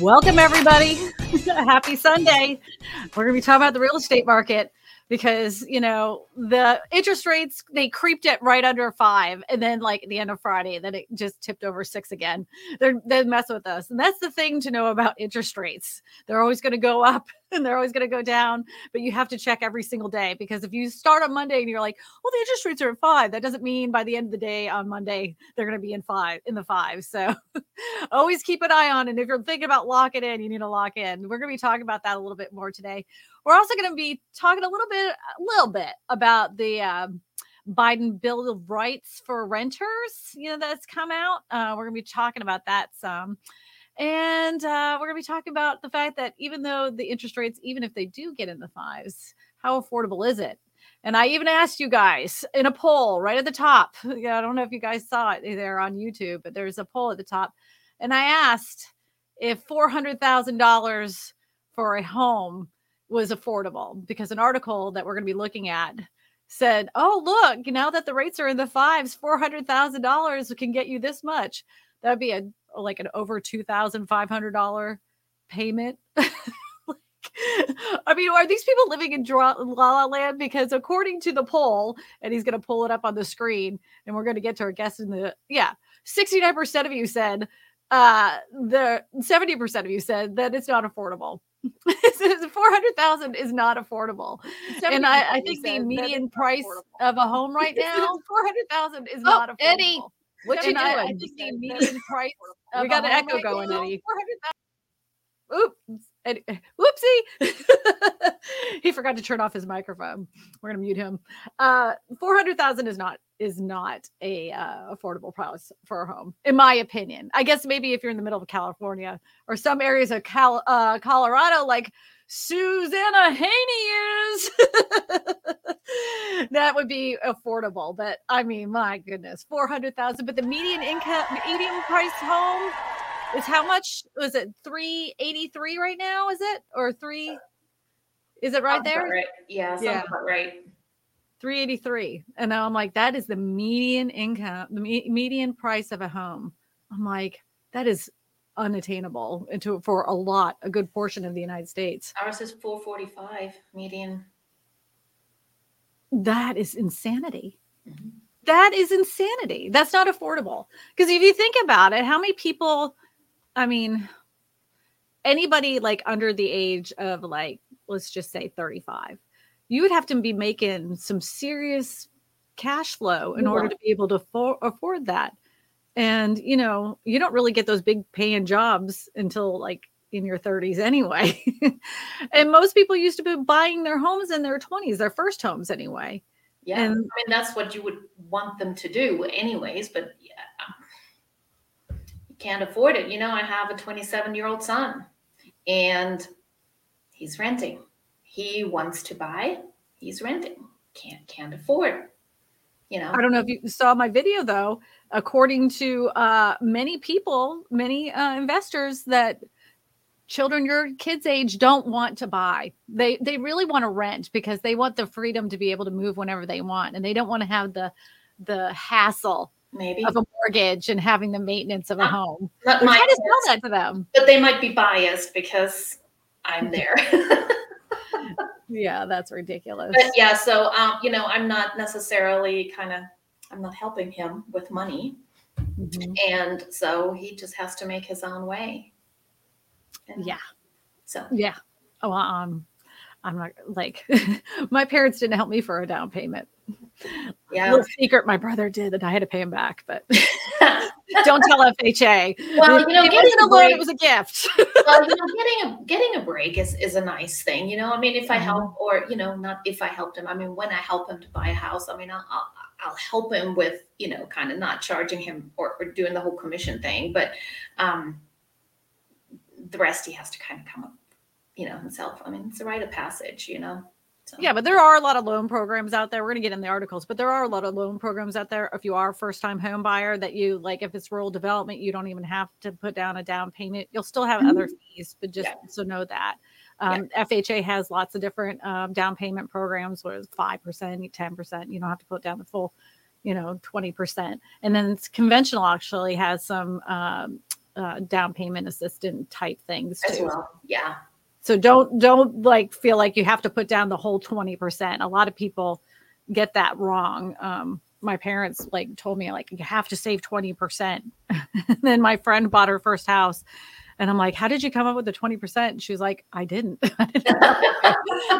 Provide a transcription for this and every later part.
Welcome, everybody. Happy Sunday. We're going to be talking about the real estate market because, you know, the interest rates, they creeped it right under five. And then, like, at the end of Friday, then it just tipped over six again. They're, they mess with us. And that's the thing to know about interest rates. They're always going to go up and they're always going to go down. But you have to check every single day because if you start on Monday and you're like, well, the interest rates are at five, that doesn't mean by the end of the day on Monday they're going to be in five in the five. So always keep an eye on. And if you're thinking about locking in, you need to lock in. We're going to be talking about that a little bit more today. We're also going to be talking a little bit, a little bit about the. Um, Biden Bill of Rights for renters, you know, that's come out. Uh, we're going to be talking about that some. And uh, we're going to be talking about the fact that even though the interest rates, even if they do get in the fives, how affordable is it? And I even asked you guys in a poll right at the top. Yeah, I don't know if you guys saw it there on YouTube, but there's a poll at the top. And I asked if $400,000 for a home was affordable because an article that we're going to be looking at said, "Oh, look, now that the rates are in the fives, $400,000 can get you this much." That would be a like an over $2,500 payment. like, I mean, are these people living in La La Land? Because according to the poll, and he's going to pull it up on the screen, and we're going to get to our guest in the yeah, 69% of you said uh the 70% of you said that it's not affordable 400,000 is not affordable. And I, I think the median price affordable. of a home right now, 400,000 is oh, not affordable. Eddie, what you doing? I, I think the median price. we got an echo right going, now, Eddie. Oops. Eddie. Whoopsie. he forgot to turn off his microphone. We're gonna mute him. Uh, four hundred thousand is not is not a uh, affordable price for a home, in my opinion. I guess maybe if you're in the middle of California or some areas of Cal- uh, Colorado, like Susanna Haney is, that would be affordable. But I mean, my goodness, four hundred thousand. But the median income, median price home is how much? Was it three eighty three right now? Is it or three? Is it right there? Right. Yeah, yeah, right. 383 and i'm like that is the median income the me- median price of a home i'm like that is unattainable into for a lot a good portion of the united states ours is 445 median that is insanity mm-hmm. that is insanity that's not affordable because if you think about it how many people i mean anybody like under the age of like let's just say 35 you would have to be making some serious cash flow in yeah. order to be able to for- afford that. And you know, you don't really get those big paying jobs until like in your 30s anyway. and most people used to be buying their homes in their 20s, their first homes anyway. Yeah. And, I mean, that's what you would want them to do, anyways. But can't afford it. You know, I have a 27 year old son and he's renting he wants to buy, he's renting. Can't can't afford. You know. I don't know if you saw my video though. According to uh, many people, many uh, investors, that children your kids age don't want to buy they they really want to rent because they want the freedom to be able to move whenever they want and they don't want to have the the hassle maybe of a mortgage and having the maintenance of a home not my to sell that to them but they might be biased because i'm there yeah, that's ridiculous. But yeah, so um, you know, I'm not necessarily kind of I'm not helping him with money. Mm-hmm. And so he just has to make his own way. And yeah. So yeah. Oh, um, I'm not like my parents didn't help me for a down payment. Yeah. Little secret, my brother did and I had to pay him back, but don't tell FHA. Well, you know, it wasn't a loan; it was a gift. well, you know, getting a getting a break is is a nice thing. You know, I mean, if I mm-hmm. help, or you know, not if I helped him. I mean, when I help him to buy a house, I mean, I'll I'll, I'll help him with you know, kind of not charging him or, or doing the whole commission thing, but um, the rest he has to kind of come up, you know, himself. I mean, it's a rite of passage, you know. So. Yeah, but there are a lot of loan programs out there. We're gonna get in the articles, but there are a lot of loan programs out there. If you are a first time home buyer, that you like, if it's rural development, you don't even have to put down a down payment. You'll still have mm-hmm. other fees, but just yeah. so know that. Um, yeah. FHA has lots of different um, down payment programs where it's five percent, ten percent. You don't have to put down the full, you know, twenty percent. And then conventional actually has some um, uh, down payment assistant type things as too. well. Yeah. So don't don't like feel like you have to put down the whole 20%. A lot of people get that wrong. Um, my parents like told me like you have to save 20%. then my friend bought her first house and I'm like, how did you come up with the 20%? And she was like, I didn't. I,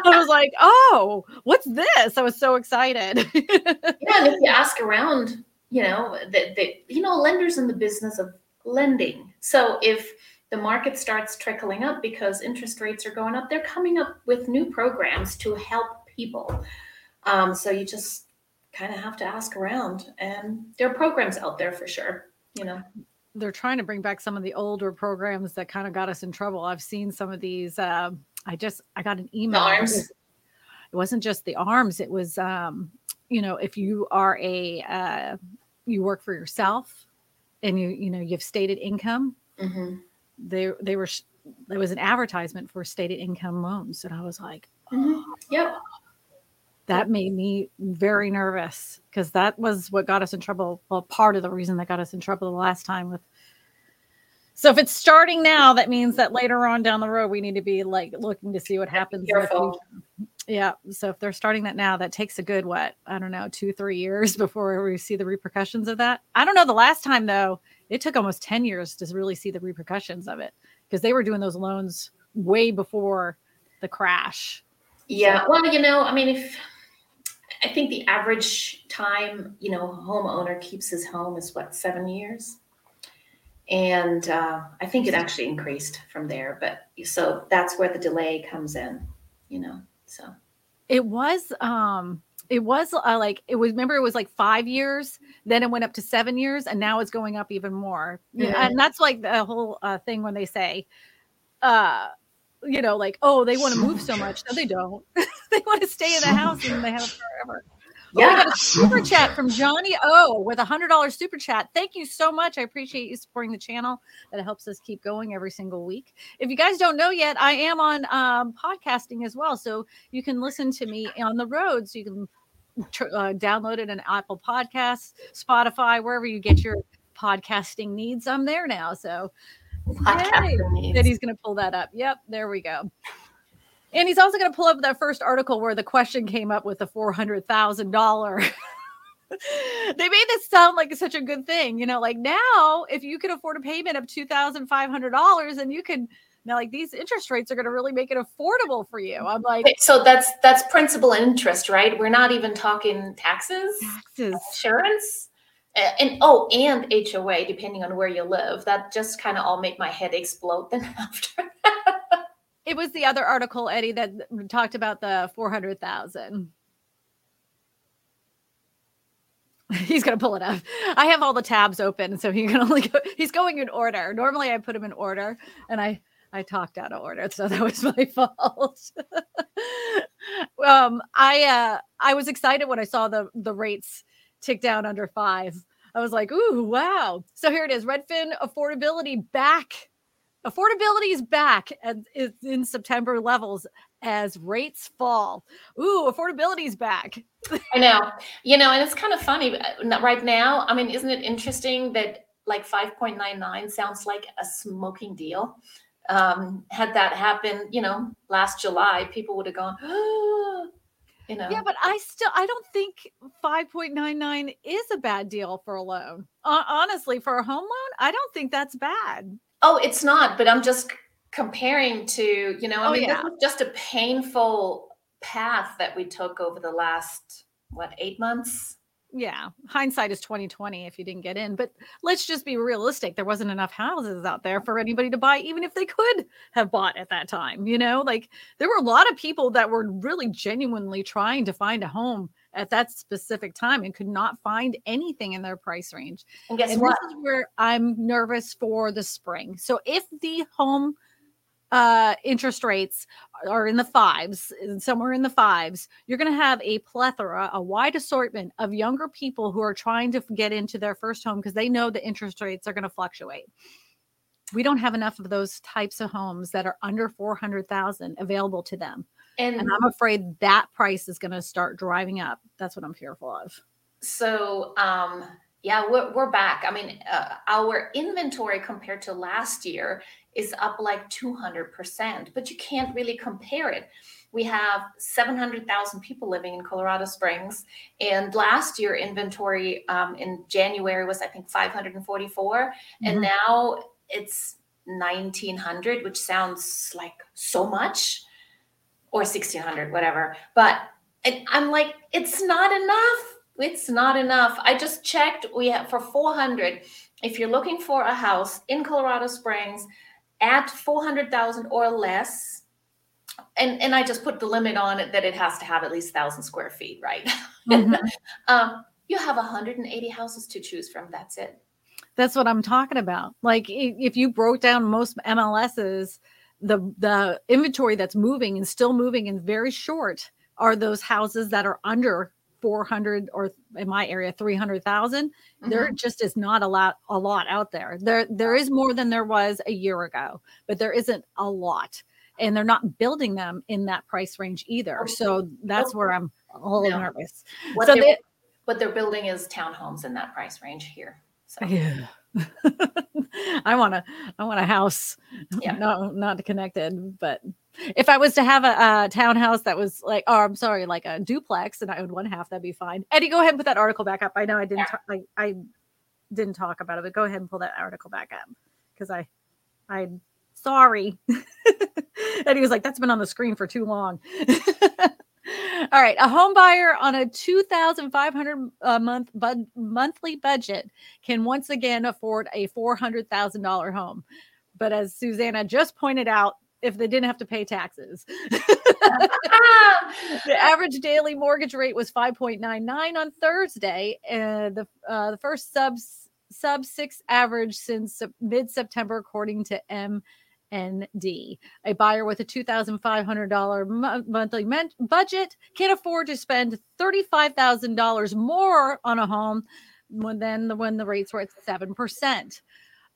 was like, oh, what's this? I was so excited. yeah, and if you ask around, you know, that that you know, lenders in the business of lending. So if the market starts trickling up because interest rates are going up, they're coming up with new programs to help people. Um, so you just kind of have to ask around, and there are programs out there for sure. You know, they're trying to bring back some of the older programs that kind of got us in trouble. I've seen some of these. Uh, I just I got an email. The arms. It wasn't just the arms. It was, um, you know, if you are a uh, you work for yourself, and you you know you have stated income. mm-hmm. They they were there was an advertisement for stated income loans, and I was like, Mm-hmm. yep. that made me very nervous because that was what got us in trouble. Well, part of the reason that got us in trouble the last time with. So if it's starting now, that means that later on down the road we need to be like looking to see what happens. in the Yeah. So if they're starting that now, that takes a good what I don't know two three years before we see the repercussions of that. I don't know. The last time though, it took almost ten years to really see the repercussions of it because they were doing those loans way before the crash. Yeah. Well, you know, I mean, if I think the average time, you know, a homeowner keeps his home is what, seven years? And uh, I think it actually increased from there. But so that's where the delay comes in, you know. So It was um it was uh, like it was remember it was like 5 years then it went up to 7 years and now it's going up even more. Yeah. Yeah. And that's like the whole uh, thing when they say uh you know like oh they want to move so much no they don't. they want to stay in the house and they have it forever. Oh, we yeah. got a super chat from Johnny O with a hundred dollar super chat. Thank you so much. I appreciate you supporting the channel. That helps us keep going every single week. If you guys don't know yet, I am on um, podcasting as well, so you can listen to me on the road. So you can tr- uh, download it on Apple Podcasts, Spotify, wherever you get your podcasting needs. I'm there now. So that he's going to pull that up. Yep, there we go. And he's also going to pull up that first article where the question came up with the four hundred thousand dollar. they made this sound like such a good thing, you know. Like now, if you can afford a payment of two thousand five hundred dollars, and you can now, like these interest rates are going to really make it affordable for you. I'm like so that's that's principal and interest, right? We're not even talking taxes, taxes. insurance, and oh, and HOA, depending on where you live. That just kind of all make my head explode. Then after, It was the other article, Eddie, that talked about the four hundred thousand. He's gonna pull it up. I have all the tabs open, so he can only go. He's going in order. Normally, I put him in order, and I I talked out of order, so that was my fault. um, I uh, I was excited when I saw the the rates tick down under five. I was like, "Ooh, wow!" So here it is: Redfin affordability back. Affordability is back and is in September levels as rates fall. Ooh, affordability is back. I know, you know, and it's kind of funny uh, right now. I mean, isn't it interesting that like five point nine nine sounds like a smoking deal? Um, had that happened, you know, last July, people would have gone, you know. Yeah, but I still I don't think 5.99 is a bad deal for a loan. Uh, honestly, for a home loan, I don't think that's bad. Oh, it's not, but I'm just comparing to, you know, I Oh, mean, yeah. this was just a painful path that we took over the last, what, eight months? Yeah, hindsight is 2020 if you didn't get in, but let's just be realistic. There wasn't enough houses out there for anybody to buy even if they could have bought at that time, you know? Like there were a lot of people that were really genuinely trying to find a home at that specific time and could not find anything in their price range. And guess and what? this is where I'm nervous for the spring. So if the home uh interest rates are in the fives and somewhere in the fives you're going to have a plethora a wide assortment of younger people who are trying to get into their first home because they know the interest rates are going to fluctuate. We don't have enough of those types of homes that are under 400,000 available to them. And, and I'm afraid that price is going to start driving up. That's what I'm fearful of. So, um, Yeah, we're, we're back. I mean, uh, our inventory compared to last year is up like 200%, but you can't really compare it. We have 700,000 people living in Colorado Springs. And last year, inventory um, in January was, I think, 544. Mm-hmm. And now it's 1900, which sounds like so much, or 1600, whatever. But I'm like, it's not enough. It's not enough. I just checked. We have for 400. If you're looking for a house in Colorado Springs at 400,000 or less, and and I just put the limit on it that it has to have at least thousand square feet, right? Mm-hmm. um, you have 180 houses to choose from. That's it. That's what I'm talking about. Like if you broke down most MLSs, the the inventory that's moving and still moving and very short are those houses that are under 400 or in my area 300,000 mm-hmm. there just is not a lot a lot out there. There there is more than there was a year ago but there isn't a lot and they're not building them in that price range either. So that's where i'm a little no. nervous. What so they're, they, what they're building is townhomes in that price range here so. Yeah I want to, I want a house. Yeah. No, not connected, but if I was to have a, a, townhouse that was like, oh, I'm sorry, like a duplex, and I owned one half, that'd be fine. Eddie, go ahead and put that article back up. I know I didn't, yeah. t- I, I didn't talk about it, but go ahead and pull that article back up because I, I, sorry. Eddie was like, that's been on the screen for too long. All right, a home buyer on a 2500 a uh, month bud, monthly budget can once again afford a $400,000 home. But as Susanna just pointed out, if they didn't have to pay taxes. the average daily mortgage rate was 5.99 on Thursday, and the uh, the first sub sub six average since mid September, according to M ND. A buyer with a $2,500 monthly budget can afford to spend $35,000 more on a home than the, when the rates were at 7%.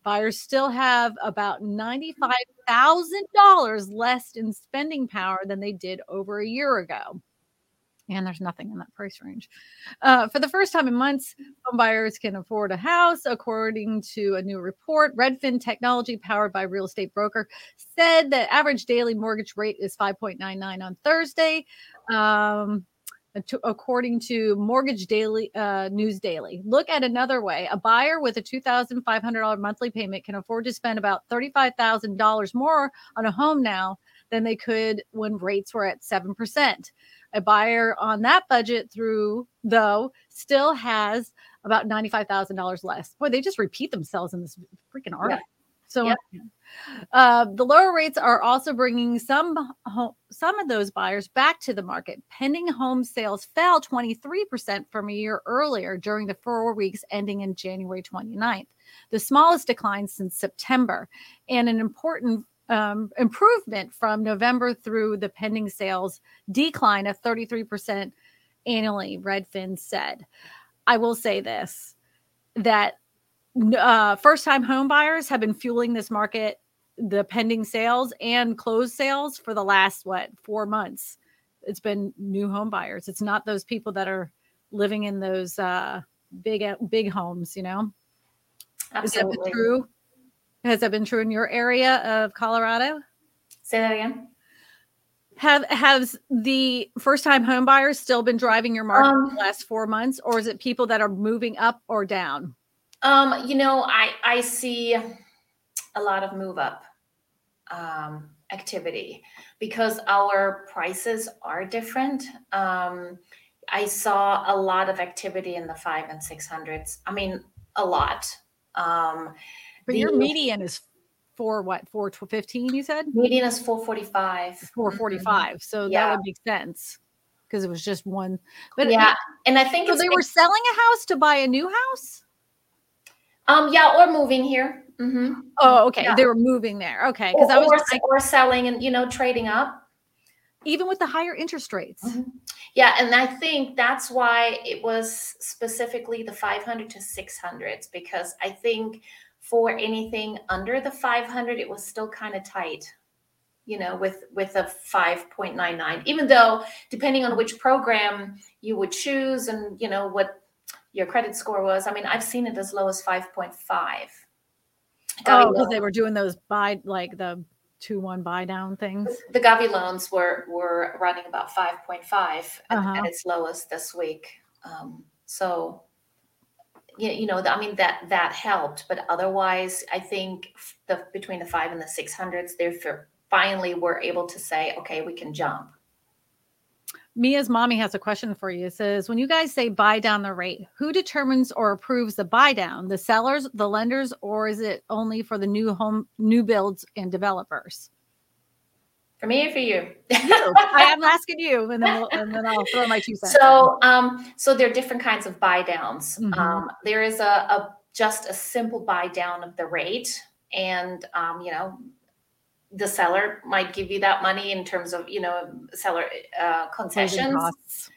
Buyers still have about $95,000 less in spending power than they did over a year ago and there's nothing in that price range. Uh, for the first time in months, home buyers can afford a house, according to a new report. Redfin Technology, powered by Real Estate Broker, said the average daily mortgage rate is 5.99 on Thursday. Um, according to Mortgage Daily uh, News Daily. Look at another way: a buyer with a two thousand five hundred dollar monthly payment can afford to spend about thirty five thousand dollars more on a home now than they could when rates were at seven percent. A buyer on that budget through though still has about $95,000 less. Boy, they just repeat themselves in this freaking article. Yeah. So yep. uh, the lower rates are also bringing some some of those buyers back to the market. Pending home sales fell 23% from a year earlier during the four weeks ending in January 29th, the smallest decline since September, and an important um, improvement from November through the pending sales decline of 33% annually, Redfin said. I will say this that uh, first time home buyers have been fueling this market, the pending sales and closed sales for the last, what, four months. It's been new home buyers. It's not those people that are living in those uh, big, big homes, you know? Absolutely. Is that true? Has that been true in your area of Colorado? Say that again. Have has the first time home buyers still been driving your market um, the last four months, or is it people that are moving up or down? Um, you know, I I see a lot of move up um, activity because our prices are different. Um, I saw a lot of activity in the five and six hundreds. I mean, a lot. Um, but the, your median is for what four fifteen? You said median is four forty five. Four forty five. So yeah. that would make sense because it was just one. But yeah, and I think so they were selling a house to buy a new house. Um. Yeah, or moving here. Mm-hmm. Oh, okay. Yeah. They were moving there. Okay, because I was or, like, or selling and you know trading up. Even with the higher interest rates. Mm-hmm. Yeah, and I think that's why it was specifically the 500 to 600s because I think for anything under the 500 it was still kind of tight you know with with a 5.99 even though depending on which program you would choose and you know what your credit score was. I mean, I've seen it as low as 5.5. Oh, because they were doing those buy like the two one buy down things. The Gavi loans were were running about 5.5 uh-huh. at, its lowest this week. Um, so you, know, I mean that that helped, but otherwise, I think the between the five and the six hundreds, they finally were able to say, okay, we can jump. Mia's mommy has a question for you. It says, when you guys say buy down the rate, who determines or approves the buy down? The sellers, the lenders, or is it only for the new home, new builds and developers? For me or for you? you. I am asking you, and then we'll, and then I'll throw my two cents. So, um, so there are different kinds of buy downs. Mm-hmm. Um, there is a, a just a simple buy down of the rate, and um, you know the seller might give you that money in terms of you know seller uh, concessions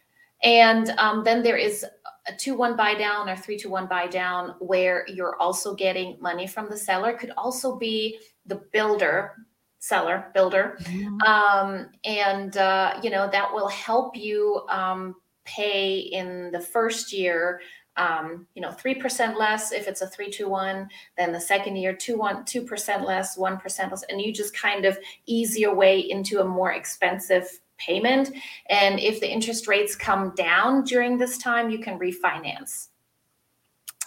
and um, then there is a two one buy down or three to one buy down where you're also getting money from the seller could also be the builder seller builder mm-hmm. um, and uh, you know that will help you um, pay in the first year um, you know, 3% less if it's a 321, then the second year, 2 1, 2% less, 1% less, and you just kind of ease your way into a more expensive payment. And if the interest rates come down during this time, you can refinance.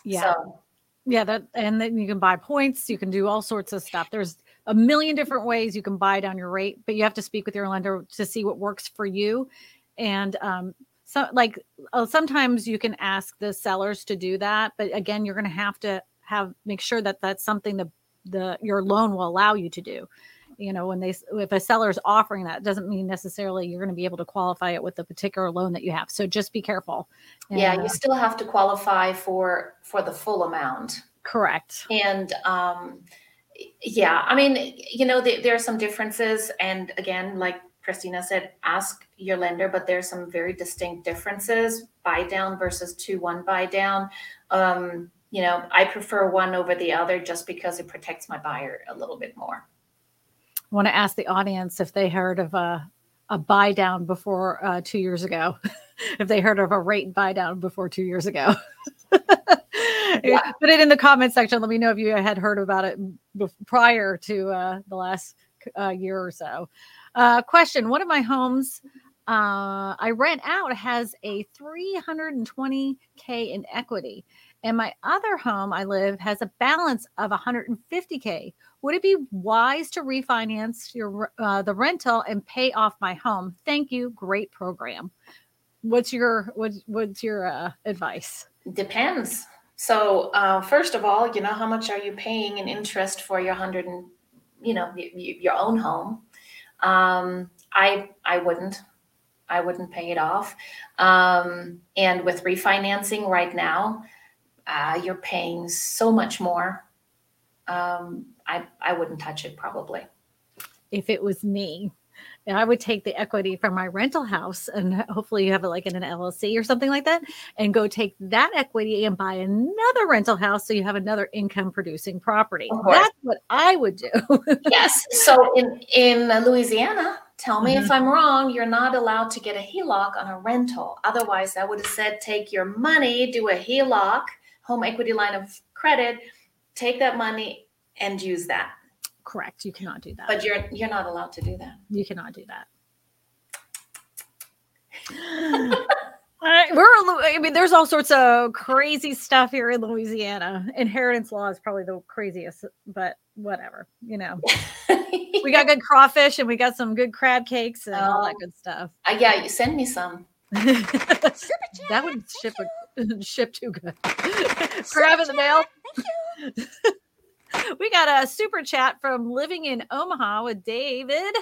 Yeah. So, yeah, that and then you can buy points, you can do all sorts of stuff. There's a million different ways you can buy down your rate, but you have to speak with your lender to see what works for you. And um, so like uh, sometimes you can ask the sellers to do that but again you're going to have to have make sure that that's something that the your loan will allow you to do. You know when they if a seller is offering that doesn't mean necessarily you're going to be able to qualify it with the particular loan that you have. So just be careful. And, yeah you uh, still have to qualify for for the full amount. Correct. And um yeah i mean you know the, there are some differences and again like Christina said, ask your lender, but there's some very distinct differences buy down versus 2 1 buy down. Um, you know, I prefer one over the other just because it protects my buyer a little bit more. I want to ask the audience if they heard of a, a buy down before uh, two years ago, if they heard of a rate buy down before two years ago. yeah. Put it in the comment section. Let me know if you had heard about it prior to uh, the last uh, year or so. Uh, question One of my homes uh, I rent out has a 320K in equity. And my other home I live has a balance of 150K. Would it be wise to refinance your uh, the rental and pay off my home? Thank you. Great program. What's your what, what's your uh, advice? Depends. So uh, first of all, you know how much are you paying in interest for your hundred and you know your own home? Um, I I wouldn't. I wouldn't pay it off. Um, and with refinancing right now, uh, you're paying so much more. Um, I I wouldn't touch it probably. If it was me, I would take the equity from my rental house and hopefully you have it like in an LLC or something like that and go take that equity and buy another rental house so you have another income producing property. That's what I would do. yes. So in in Louisiana, tell me mm-hmm. if I'm wrong, you're not allowed to get a HELOC on a rental. Otherwise, I would have said take your money, do a HELOC, home equity line of credit, take that money and use that. Correct. You cannot do that. But you're you're not allowed to do that. You cannot do that. All right. We're I mean, there's all sorts of crazy stuff here in Louisiana. Inheritance law is probably the craziest, but whatever, you know. we got good crawfish and we got some good crab cakes and all that oh. good stuff. Uh, yeah, you send me some. that would ship a, ship too good. crab in the mail. We got a super chat from living in Omaha with David.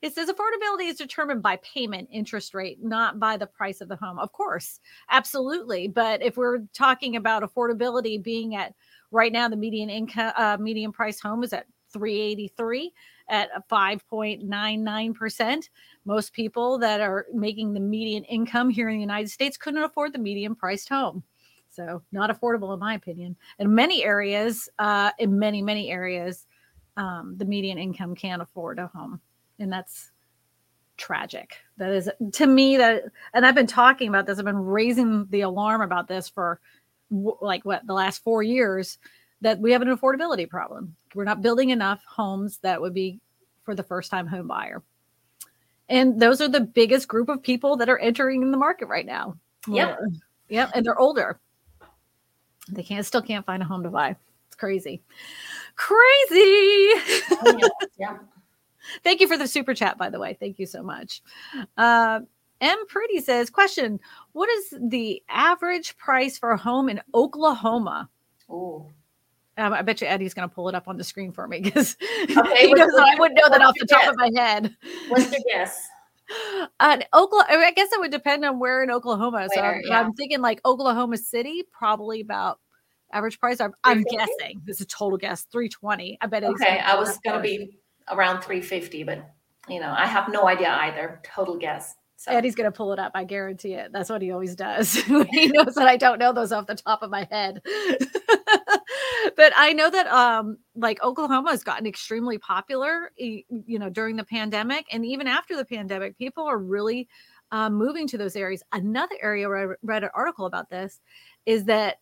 It says affordability is determined by payment interest rate, not by the price of the home. Of course, absolutely. But if we're talking about affordability being at right now, the median income, uh, median price home is at 383 at 5.99%. Most people that are making the median income here in the United States couldn't afford the median priced home. So not affordable in my opinion. In many areas, uh, in many many areas, um, the median income can't afford a home, and that's tragic. That is to me that, and I've been talking about this. I've been raising the alarm about this for like what the last four years that we have an affordability problem. We're not building enough homes that would be for the first time home buyer. And those are the biggest group of people that are entering in the market right now. Yeah. Yep. And they're older. They can't still can't find a home to buy. It's crazy. Crazy. Oh, yeah. Thank you for the super chat, by the way. Thank you so much. Uh, M. Pretty says, question What is the average price for a home in Oklahoma? Oh. Um, I bet you Eddie's going to pull it up on the screen for me because Okay, he knows I wouldn't know that off the top of my head. What's your guess? Uh, Oklahoma, I guess it would depend on where in Oklahoma. so I'm, yeah. I'm thinking like Oklahoma City, probably about average price. I'm, I'm guessing this is a total guess, 320. I bet. Eddie's Okay, I was gonna be around 350, but you know, I have no idea either. Total guess. So Eddie's going to pull it up. I guarantee it. That's what he always does. he knows that I don't know those off the top of my head. but I know that um like Oklahoma has gotten extremely popular, you know, during the pandemic and even after the pandemic, people are really um, moving to those areas. Another area where I read an article about this is that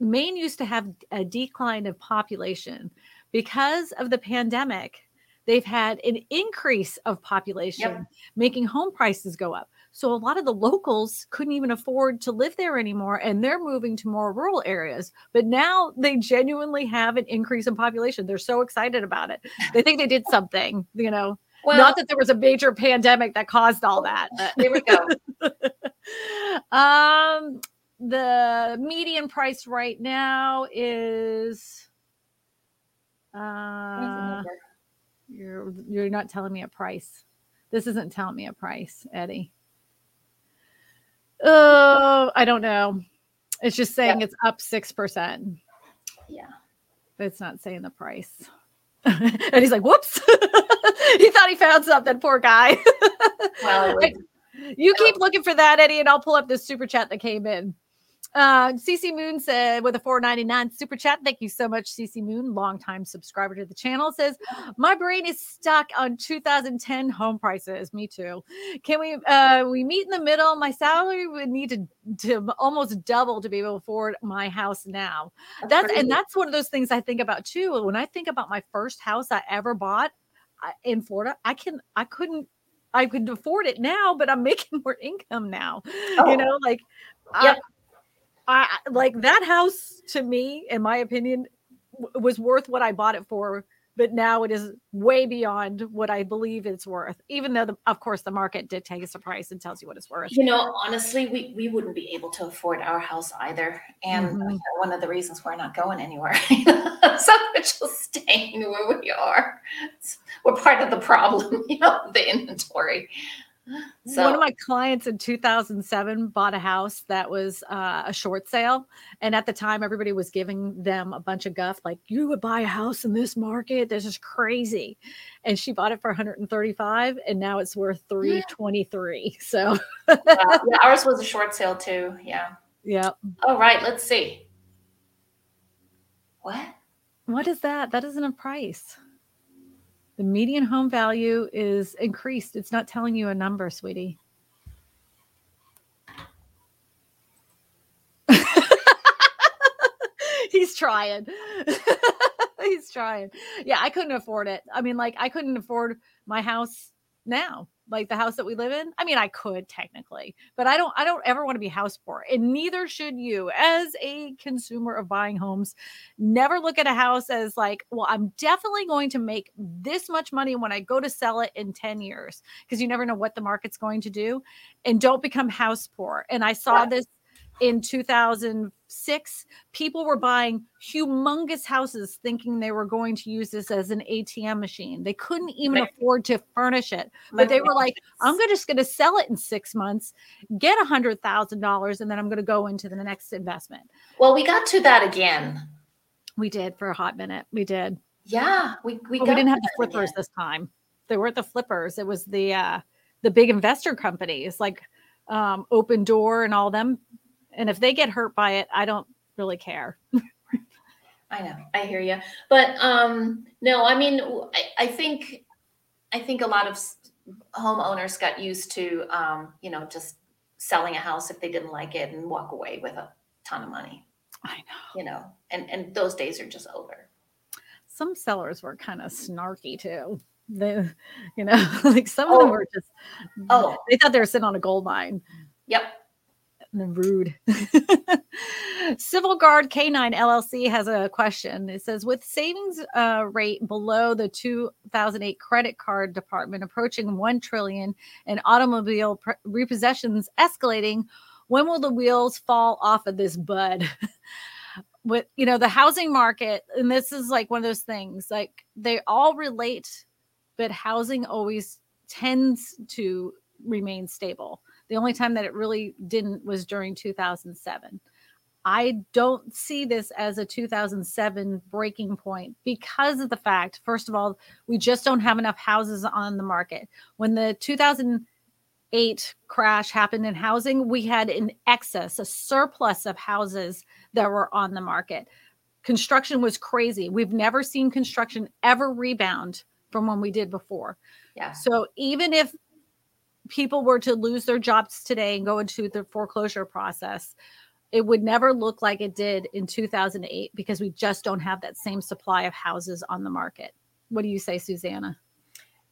Maine used to have a decline of population because of the pandemic. They've had an increase of population, making home prices go up. So a lot of the locals couldn't even afford to live there anymore, and they're moving to more rural areas. But now they genuinely have an increase in population. They're so excited about it. They think they did something, you know. well, Not that there was a major pandemic that caused all that. but- here we go. um the median price right now is uh you're you're not telling me a price. This isn't telling me a price eddie. Oh i don't know. It's just saying it's up six percent. Yeah. but it's not saying the price. And he's like whoops. He thought he found something poor guy. Well, it Hey, was- You keep looking for that, Eddie, and I'll pull up this super chat that came in. Uh, CC Moon said with a 499 super chat. Thank you so much, CC Moon, longtime subscriber to the channel. Says, My brain is stuck on 2010 home prices. Me too. Can we uh we meet in the middle? My salary would need to, to almost double to be able to afford my house now. That's and that's one of those things I think about too. When I think about my first house I ever bought in Florida, I can I couldn't I could afford it now, but I'm making more income now. Oh. You know, like Yep. I, I like that house to me, in my opinion, w- was worth what I bought it for. But now it is way beyond what I believe it's worth. Even though, the, of course, the market dictates the price and tells you what it's worth. You know, honestly, we, we wouldn't be able to afford our house either. And Mhm. know, one of the reasons we're not going anywhere. so we're just staying where we are. We're part of the problem, you know, the inventory. So One of my clients in 2007 bought a house that was uh, a short sale. And at the time, everybody was giving them a bunch of guff, like, you would buy a house in this market. This is crazy. And she bought it for 135 and now it's worth 323. So, uh, yeah, ours was a short sale too. Yeah. yeah. All right, let's see. What? What is that? That isn't a price. The median home value is increased. It's not telling you a number, sweetie. He's trying. He's trying. Yeah, I couldn't afford it. I mean, like, I couldn't afford my house now, like the house that we live in. I mean, I could technically, but I don't. I don't ever want to be house poor, and neither should you. As a consumer of buying homes, never look at a house as like, well, I'm definitely going to make this much money when I go to sell it in 10 years because you never know what the market's going to do. And don't become house poor. And I saw Right. this in 2006. People were buying humongous houses thinking they were going to use this as an ATM machine. They couldn't even afford to furnish it. But they were like, I'm just going to sell it in six months, get a hundred thousand dollars, and then I'm going to go into the next investment. Well, we got to that again. We did for a hot minute. We did. Yeah, we we, got we didn't have the flippers again. this time. They weren't the flippers. It was the uh the big investor companies like um Opendoor and all them. And if they get hurt by it, I don't really care. I know, I hear you, but um, no, I mean, I think, I think a lot of homeowners got used to, um, you know, just selling a house if they didn't like it and walk away with a ton of money. I know. You know, and and those days are just over. Some sellers were kind of snarky too. They, you know, like some of them Oh. were just. Oh. they thought they were sitting on a gold mine. Yep. Rude. Civil Guard K9 LLC has a question. It says, with savings uh, rate below the 2008 credit card department approaching 1 trillion and automobile pr- repossessions escalating, when will the wheels fall off of this bud? with you know the housing market and this is like one of those things like they all relate but housing always tends to remain stable the only time that it really didn't was during 2007. I don't see this as a 2007 breaking point because of the fact, first of all, we just don't have enough houses on the market. When the 2008 crash happened in housing, we had an excess, a surplus of houses that were on the market. Construction was crazy. We've never seen construction ever rebound from when we did before. Yeah. So even if people were to lose their jobs today and go into the foreclosure process, it would never look like it did in 2008 because we just don't have that same supply of houses on the market. What do you say, Susanna?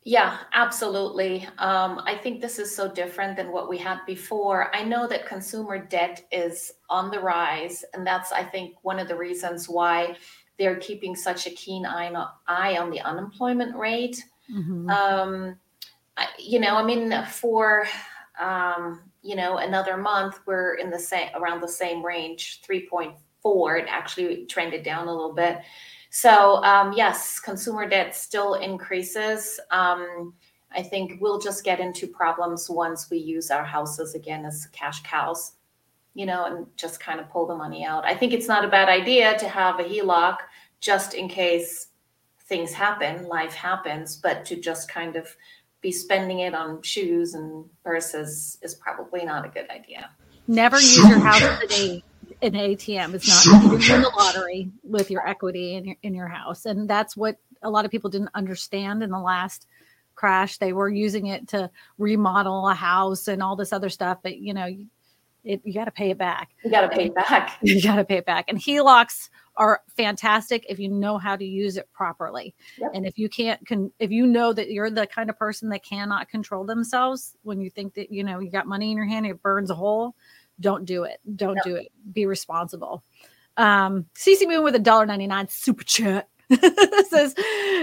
Yeah, absolutely. Um, I think this is so different than what we had before. I know that consumer debt is on the rise, and that's, I think, one of the reasons why they're keeping such a keen eye on, eye on the unemployment rate. Mhm. Um, you know, I mean, for um, you know another month, we're in the same around the same range, three point four. It actually trended down a little bit. So um, yes, consumer debt still increases. Um, I think we'll just get into problems once we use our houses again as cash cows, you know, and just kind of pull the money out. I think it's not a bad idea to have a HELOC just in case things happen, life happens, but to just kind of be spending it on shoes and purses is probably not a good idea. Never use your house as a, an ATM. It's not you didn't win the lottery with your equity in your in your house, and that's what a lot of people didn't understand in the last crash. They were using it to remodel a house and all this other stuff, but you know, it, you got to pay it back. You got to pay it back. You got to pay it back. And HELOCs are fantastic if you know how to use it properly. Yep. And if you can't, can, if you know that you're the kind of person that cannot control themselves when you think that, you know, you got money in your hand, it burns a hole, don't do it. Don't Yep. do it. Be responsible. Um, CC Moon with a dollar ninety nine super chat says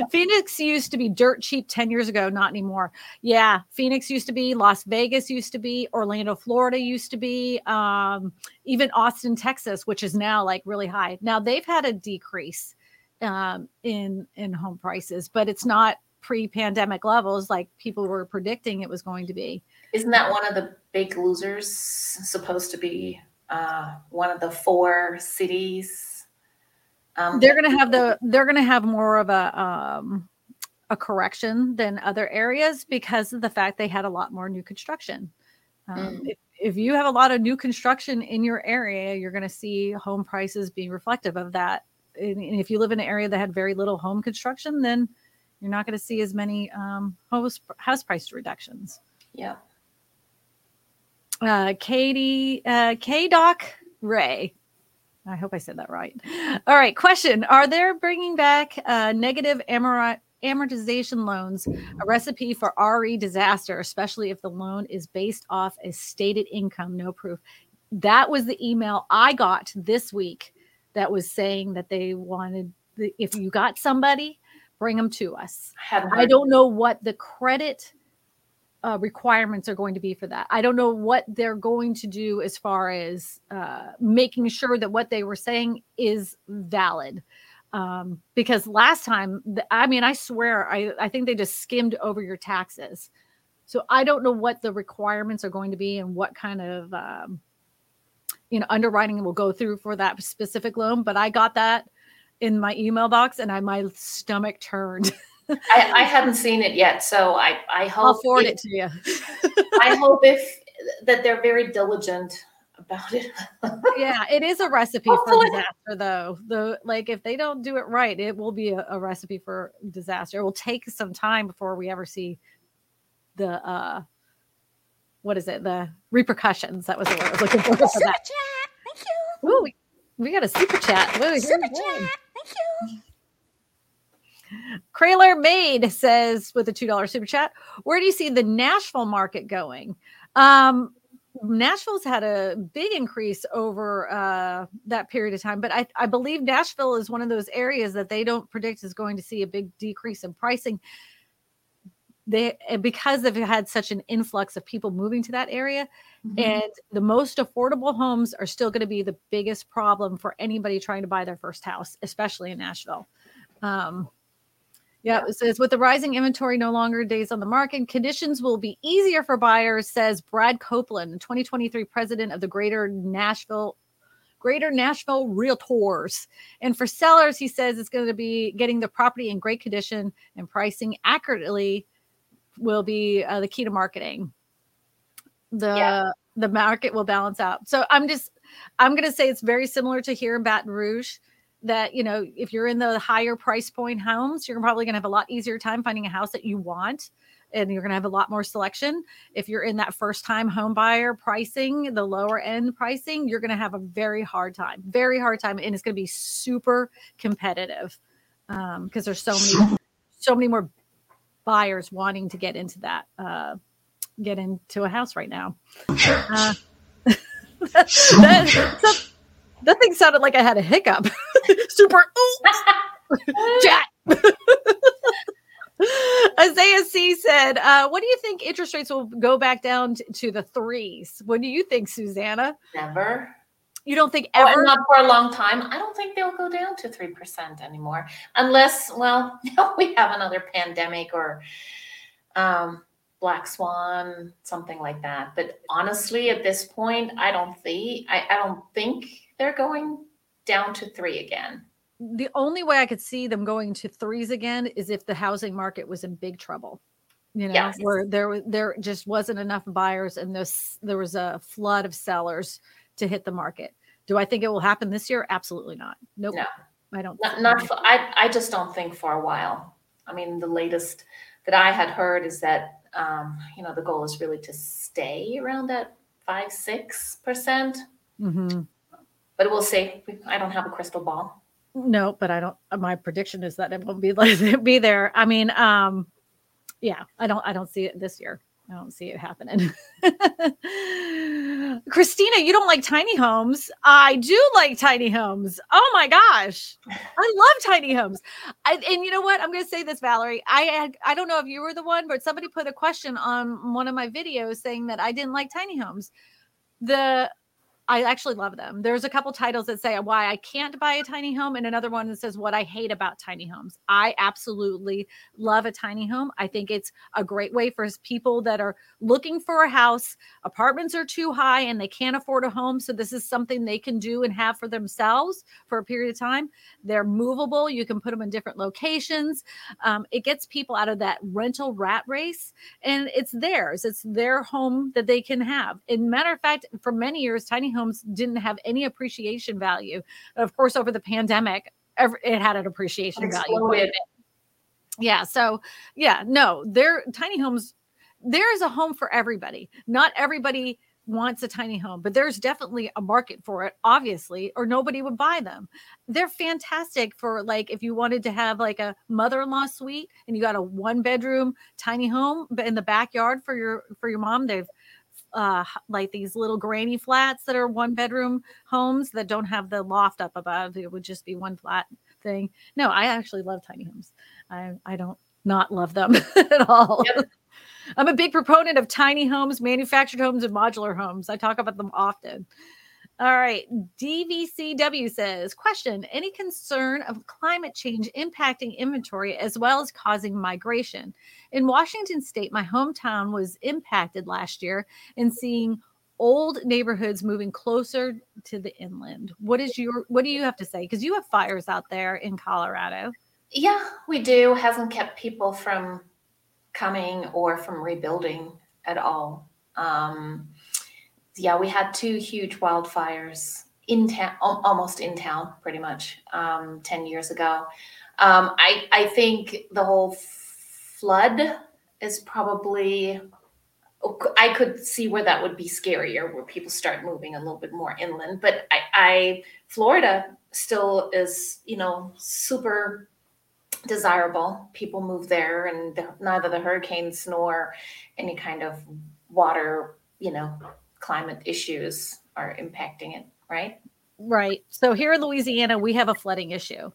Phoenix used to be dirt cheap 10 years ago, not anymore. Yeah, Phoenix used to be, Las Vegas used to be, Orlando, Florida used to be, um, even Austin, Texas, which is now like really high. Now they've had a decrease um, in in home prices, but it's not pre-pandemic levels like people were predicting it was going to be. Isn't that one of the big losers supposed to be uh, one of the four cities? Um, They're going to have the they're going to have more of a um, a correction than other areas because of the fact they had a lot more new construction. Um, Mm. if, if you have a lot of new construction in your area, you're going to see home prices being reflective of that. And, and if you live in an area that had very little home construction, then you're not going to see as many um, house house price reductions. yeah. Uh, Katie, uh, K Doc Ray. I hope I said that right. All right. Question Are there bringing back uh, negative amorti- amortization loans a recipe for RE disaster, especially if the loan is based off a stated income, no proof? That was the email I got this week that was saying that they wanted, the, if you got somebody, bring them to us. I I don't know what the credit uh, requirements are going to be for that. I don't know what they're going to do as far as uh, making sure that what they were saying is valid. Um, because last time, I mean, I swear, I, I think they just skimmed over your taxes. So I don't know what the requirements are going to be and what kind of, um, you know, underwriting will go through for that specific loan. But I got that in my email box and I my stomach turned. I, I hadn't seen it yet, so I I hope I'll forward if- it to you. I hope if that they're very diligent about it. yeah, it is a recipe for disaster, though. The like, if they don't do it right, it will be a, a recipe for disaster. It will take some time before we ever see the uh, what is it? The repercussions. That was the word I was looking for. for that. Ooh, we, we got a super chat. Whoa, super chat. Thank you. Krayler Maid says with a $2 super chat, where do you see the Nashville market going? Um, Nashville's had a big increase over uh, that period of time, but I, I believe Nashville is one of those areas that they don't predict is going to see a big decrease in pricing. They because they've had such an influx of people moving to that area, mm-hmm. and the most affordable homes are still going to be the biggest problem for anybody trying to buy their first house, especially in Nashville. Um, yeah, it says with the rising inventory no longer days on the market, conditions will be easier for buyers, says Brad Copeland, 2023 president of the Greater Nashville Greater Nashville Realtors. And for sellers, he says it's going to be getting the property in great condition and pricing accurately will be uh, the key to marketing. The yeah. the market will balance out. So I'm just I'm going to say it's very similar to here in Baton Rouge that you know if you're in the higher price point homes you're probably going to have a lot easier time finding a house that you want and you're going to have a lot more selection. If you're in that first time home buyer pricing the lower end pricing you're going to have a very hard time very hard time and it's going to be super competitive because um, there's so many so many more buyers wanting to get into that uh, get into a house right now. Uh, that, that, that thing sounded like I had a hiccup. Super. Chat. Isaiah C said, uh, "What do you think interest rates will go back down to, to the threes? What do you think, Susanna? Never. You don't think oh, ever? not for a long time. I don't think they'll go down to three percent anymore, unless, well, we have another pandemic or um, black swan, something like that. But honestly, at this point, I don't see. I, I don't think they're going down to three again. The only way I could see them going to threes again is if the housing market was in big trouble. You know, yes. where there there just wasn't enough buyers and this there was a flood of sellers to hit the market. Do I think it will happen this year? Absolutely not. Nope. No, I don't. Not, not for, I I just don't think for a while. I mean, the latest that I had heard is that um, you know the goal is really to stay around that five six percent. Mm-hmm but we'll see. I don't have a crystal ball. No, but I don't. My prediction is that it won't be like be there. I mean, um, yeah, I don't. I don't see it this year. I don't see it happening. Christina, you don't like tiny homes. I do like tiny homes. Oh my gosh. I love tiny homes. I, and you know what? I'm going to say this, Valerie. I I don't know if you were the one, but somebody put a question on one of my videos saying that I didn't like tiny homes. The I actually love them. There's a couple titles that say why I can't buy a tiny home, and another one that says what I hate about tiny homes. I absolutely love a tiny home. I think it's a great way for people that are looking for a house. Apartments are too high and they can't afford a home. So, this is something they can do and have for themselves for a period of time. They're movable. You can put them in different locations. Um, it gets people out of that rental rat race and it's theirs. It's their home that they can have. And matter of fact, for many years, tiny homes homes didn't have any appreciation value. Of course, over the pandemic, it had an appreciation value. Yeah. So, yeah, no, they're tiny homes. There is a home for everybody. Not everybody wants a tiny home, but there's definitely a market for it, obviously, or nobody would buy them. They're fantastic for like if you wanted to have like a mother-in-law suite and you got a one bedroom tiny home in the backyard for your for your mom. They've uh, like these little granny flats that are one bedroom homes that don't have the loft up above. It would just be one flat thing. No, I actually love tiny homes. I I don't not love them at all. Yep. I'm a big proponent of tiny homes, manufactured homes, and modular homes. I talk about them often. All right. DVCW says, question Any concern of climate change impacting inventory as well as causing migration? In Washington state, my hometown was impacted last year in seeing old neighborhoods moving closer to the inland. What is your what do you have to say? Because you have fires out there in Colorado. Yeah, we do. Hasn't kept people from coming or from rebuilding at all. Um, yeah, we had two huge wildfires in town, almost in town, pretty much, um, 10 years ago. Um, I, I think the whole flood is probably I could see where that would be scarier, where people start moving a little bit more inland. But I, I Florida still is, you know, super desirable. People move there, and the, neither the hurricanes nor any kind of water, you know, climate issues are impacting it, right? Right. So here in Louisiana, we have a flooding issue,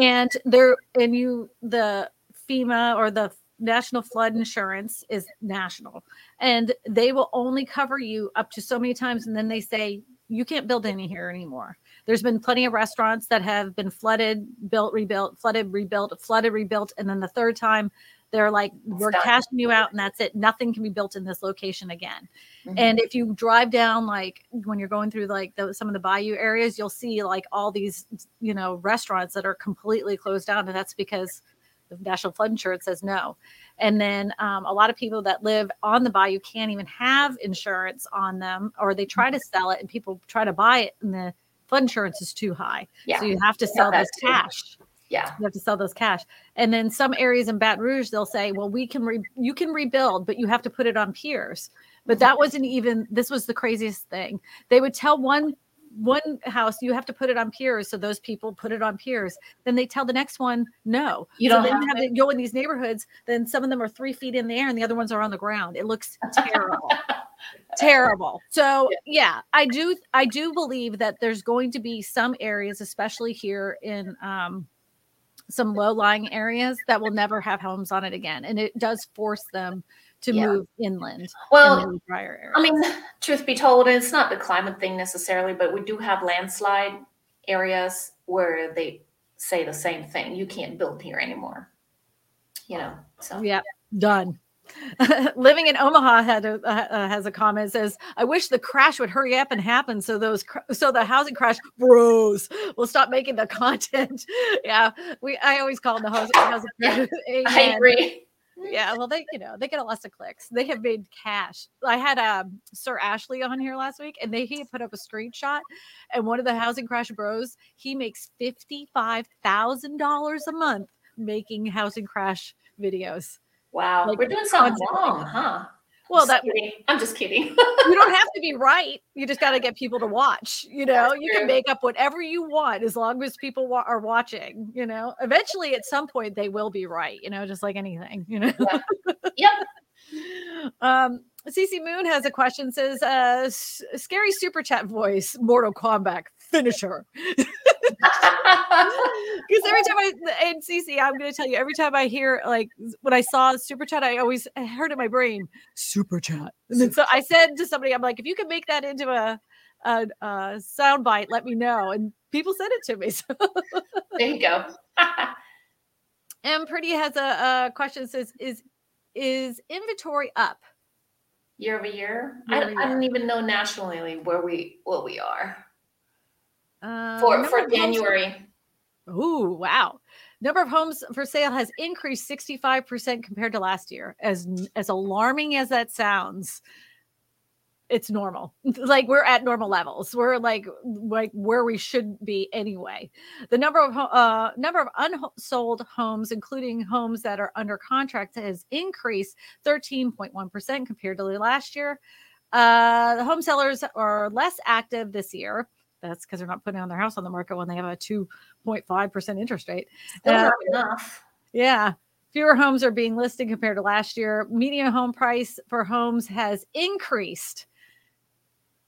and there, and you, the FEMA or the National Flood Insurance is national, and they will only cover you up to so many times, and then they say you can't build any here anymore. There's been plenty of restaurants that have been flooded, built, rebuilt, flooded, rebuilt, flooded, rebuilt, and then the third time they're like, we're cashing you out and that's it. Nothing can be built in this location again. Mm-hmm. And if you drive down, like when you're going through like the, some of the bayou areas, you'll see like all these, you know, restaurants that are completely closed down. And that's because the National Flood Insurance says no. And then um, a lot of people that live on the bayou can't even have insurance on them, or they try to sell it and people try to buy it and the flood insurance is too high. Yeah. So you have to sell those cash. Yeah. You have to sell those cash. And then some areas in Baton Rouge, they'll say, well, we can, re- you can rebuild, but you have to put it on piers. But that wasn't even, this was the craziest thing. They would tell one one house you have to put it on piers so those people put it on piers then they tell the next one no you don't so have, have to go in these neighborhoods then some of them are three feet in the air and the other ones are on the ground it looks terrible terrible so yeah i do i do believe that there's going to be some areas especially here in um, some low-lying areas that will never have homes on it again and it does force them to yeah. move inland well in i mean truth be told it's not the climate thing necessarily but we do have landslide areas where they say the same thing. You can't build here anymore. You know so. Yeah done living in Omaha had a, uh, has a comment says, "I wish the crash would hurry up and happen so those so the housing crash bros will stop making the content." yeah, we I always call them the housing, housing crash. I agree. Yeah, well, they you know they get a lot of clicks. They have made cash. I had um, Sir Ashley on here last week, and they he put up a screenshot, and one of the housing crash bros he makes fifty five thousand dollars a month making housing crash videos. Wow, like, we're doing something wrong, huh? Well, that kidding. I'm just kidding. you don't have to be right. You just got to get people to watch. You know, you can make up whatever you want as long as people wa- are watching. You know, eventually at some point they will be right. You know, just like anything. You know. Yeah. yep. Um, CC Moon has a question. Says, uh, "Scary super chat voice, Mortal Kombat finisher." Because every time I and CC, I'm going to tell you every time I hear like when I saw super chat, I always heard in my brain super chat, and then so I said to somebody, I'm like, if you can make that into a a, a sound bite, let me know. And people sent it to me. So there you go. and Pretty has a, a question says, is is inventory up year over year? year, I, over year. I don't even know nationally where we what we are. Uh, for for January. Oh wow! Number of homes for sale has increased sixty five percent compared to last year. As as alarming as that sounds, it's normal. Like we're at normal levels. We're like like where we should be anyway. The number of uh number of unsold homes, including homes that are under contract, has increased thirteen point one percent compared to last year. Uh, the home sellers are less active this year that's because they're not putting on their house on the market when they have a 2.5% interest rate. Uh, enough. Yeah. Fewer homes are being listed compared to last year. Median home price for homes has increased.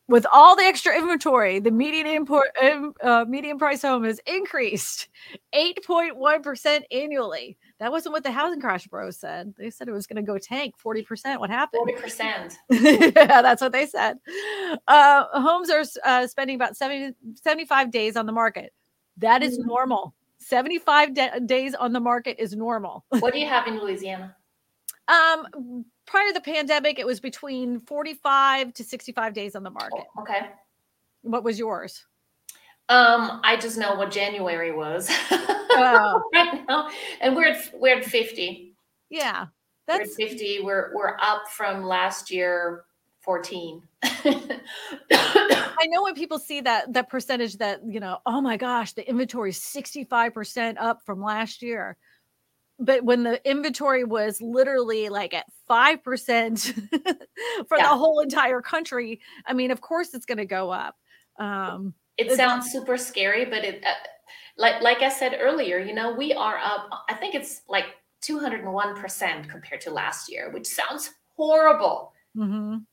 With all the extra inventory, the median import uh, median price home has increased 8.1% annually. That wasn't what the housing crash bros said. They said it was going to go tank 40%. What happened? 40%. yeah, that's what they said. Uh, homes are uh, spending about 70, 75 days on the market. That is mm-hmm. normal. 75 de- days on the market is normal. what do you have in Louisiana? Um, prior to the pandemic, it was between 45 to 65 days on the market. Oh, okay. What was yours? Um, I just know what January was oh. right now, and we're at, we're at fifty. Yeah, that's we're fifty. We're we're up from last year, fourteen. I know when people see that that percentage that you know, oh my gosh, the inventory is sixty five percent up from last year. but when the inventory was literally like at 5% for Yeah. the whole entire country, I mean, of course it's going to go up. Um, it sounds super scary but it uh, like like i said earlier you know we are up i think it's like 201% compared to last year which sounds horrible mhm.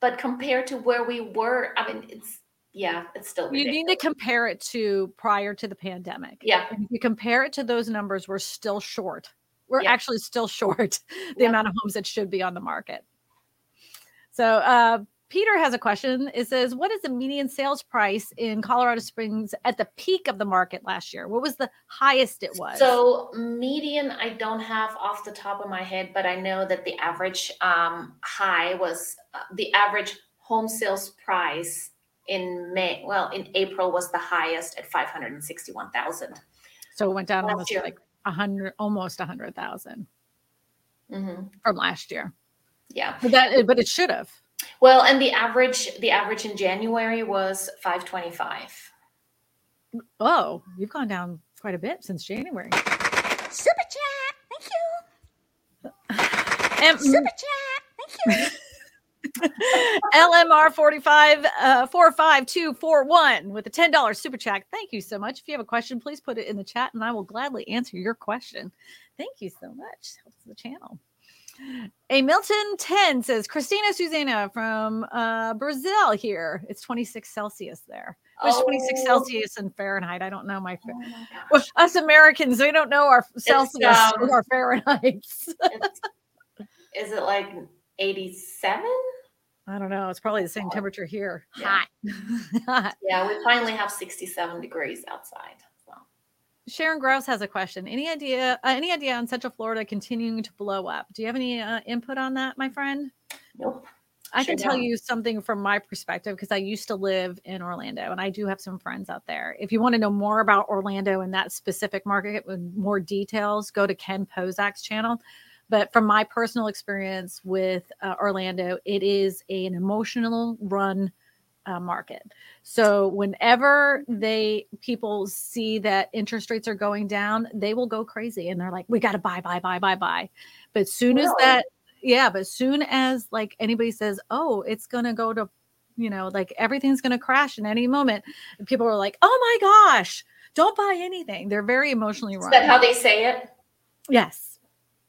but compared to where we were i mean it's yeah it's still You need to compare it to prior to the pandemic. yeah And if you compare it to those numbers, we're still short. We're Yeah. actually still short the Yeah. amount of homes that should be on the market. So, uh, Peter has a question. It says, What is the median sales price in Colorado Springs at the peak of the market last year? What was the highest it was? So median, I don't have off the top of my head, but I know that the average um, high was uh, the average home sales price in May. Well, in April was the highest at five hundred and sixty-one thousand. So it went down last almost year. like a hundred, almost a hundred thousand Mm-hmm. from last year. Yeah. But that, but it should have. Well, and the average, the average in January was five twenty-five. Oh, you've gone down quite a bit since January. Super chat. Thank you. And, Super chat. Thank you. LMR 45 uh 45241 with a $10 super chat. Thank you so much. If you have a question, please put it in the chat and I will gladly answer your question. Thank you so much. Helps the channel. A Milton 10 says Christina Susanna from uh, Brazil here. It's 26 Celsius there. It's 26 Oh. Celsius in Fahrenheit. I don't know my Oh my well, us Americans, we don't know our Celsius um, or our Fahrenheits. It's- Is it like eighty-seven? I don't know. It's probably the same Oh. temperature here. Yeah. Hot. Yeah, we finally have sixty-seven degrees outside. Sharon Grouse has a question. Any idea? Uh, any idea on Central Florida continuing to blow up? Do you have any uh, input on that, my friend? Nope. I Sure can tell don't. you something from my perspective because I used to live in Orlando and I do have some friends out there. If you want to know more about Orlando and that specific market with more details, go to Ken Pozek's channel. But from my personal experience with uh, Orlando, it is an emotional run uh, market. So whenever they people see that interest rates are going down, they will go crazy and they're like, "We got to buy, buy, buy, buy, buy." But soon as that, yeah, but soon as like anybody says, "Oh, it's gonna go to," you know, like everything's gonna crash in any moment, people are like, "Oh my gosh." Don't buy anything. They're very emotionally Is run. that how they say it? Yes.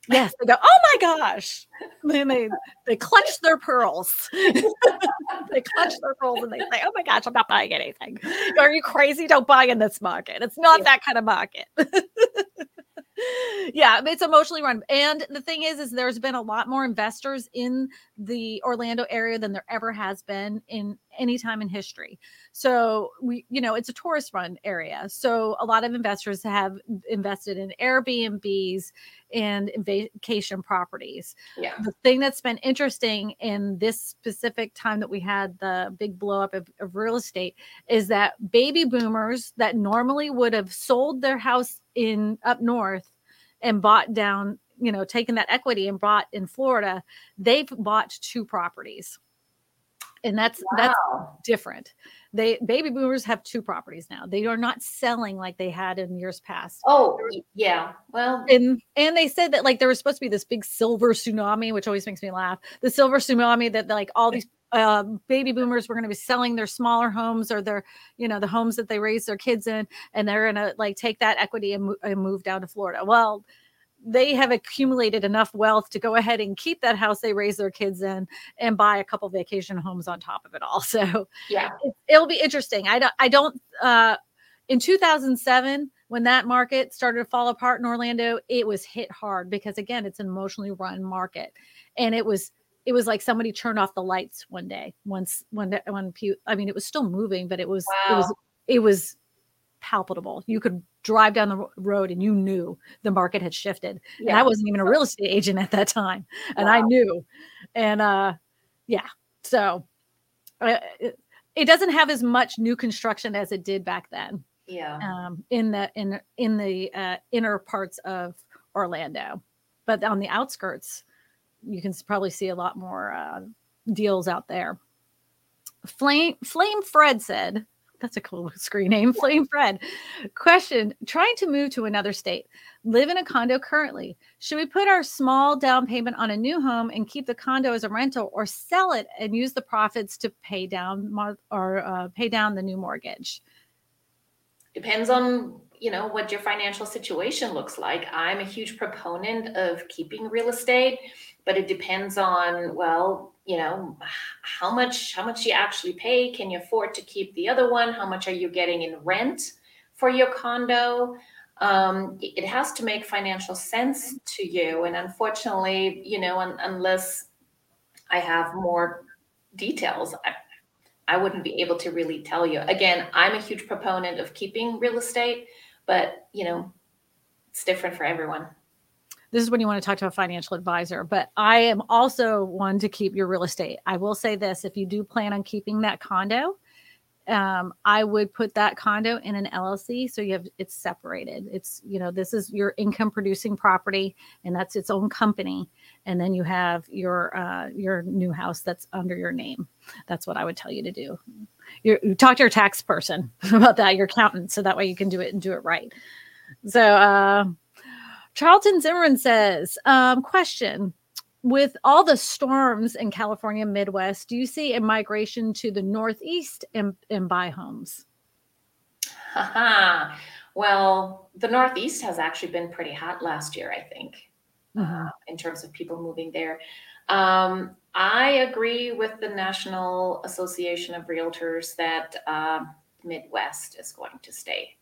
Yes. They go, oh my gosh. Then they they clutch their pearls. they clutch their pearls and they say, oh my gosh, I'm not buying anything. Are you crazy? Don't buy in this market. It's not Yeah. that kind of market. yeah, it's emotionally run. And the thing is, is there's been a lot more investors in the Orlando area than there ever has been in any time in history. So we, you know, it's a tourist run area. So a lot of investors have invested in Airbnbs and vacation properties. Yeah. The thing that's been interesting in this specific time that we had the big blow up of, of real estate is that baby boomers that normally would have sold their house in up north and bought down, you know, taken that equity and bought in Florida, they've bought two properties. And that's that's different. They baby boomers have two properties now. They are not selling like they had in years past. Oh, yeah. Well, And and they said that like there was supposed to be this big silver tsunami, which always makes me laugh. The silver tsunami that like all these uh, baby boomers were going to be selling their smaller homes or their you know the homes that they raised their kids in, and they're going to like take that equity and, mo- and move down to Florida. Well, they have accumulated enough wealth to go ahead and keep that house they raised their kids in and buy a couple vacation homes on top of it all. So yeah. it- it'll be interesting. I don't, I don't, uh, in 2007, when that market started to fall apart in Orlando, it was hit hard because again, it's an emotionally run market. And it was, it was like somebody turned off the lights one day once, when, when, I mean, it was still moving, but it was, it was, it was palpable. You could drive down the road and you knew the market had shifted. And I wasn't even a real estate agent at that time. And I knew. And uh yeah. So uh, it, it doesn't have as much new construction as it did back then Yeah. um in the in in the uh, inner parts of Orlando. But on the outskirts you can probably see a lot more uh, deals out there. Flame Flame Fred said That's a cool screen name, Flame Fred. Question Trying to move to another state, live in a condo currently. Should we put our small down payment on a new home and keep the condo as a rental or sell it and use the profits to pay down or uh, pay down the new mortgage? Depends on you know what your financial situation looks like. I'm a huge proponent of keeping real estate, but it depends on well you know how much how much you actually pay can you afford to keep the other one? How much are you getting in rent for your condo? Um, it has to make financial sense to you and unfortunately you know un- unless i have more details I, I wouldn't be able to really tell you. Again i'm a huge proponent of keeping real estate but you know it's different for everyone this is when you want to talk to a financial advisor. But I am also one to keep your real estate. I will say this if you do plan on keeping that condo, um, I would put that condo in an LLC so you have it's separated. It's you know this is your income producing property and that's its own company, and then you have your uh, your new house that's under your name. That's what I would tell you to do. you you talk to your tax person about that, your accountant, so that way you can do it and do it right. So uh, Charlton Zimmerman says, um, question with all the storms in California Midwest, do you see a migration to the Northeast and, and buy homes? well, the Northeast has actually been pretty hot last year, I think, mm-hmm. uh, in terms of people moving there. Um, I agree with the National Association of Realtors that uh, Midwest is going to stay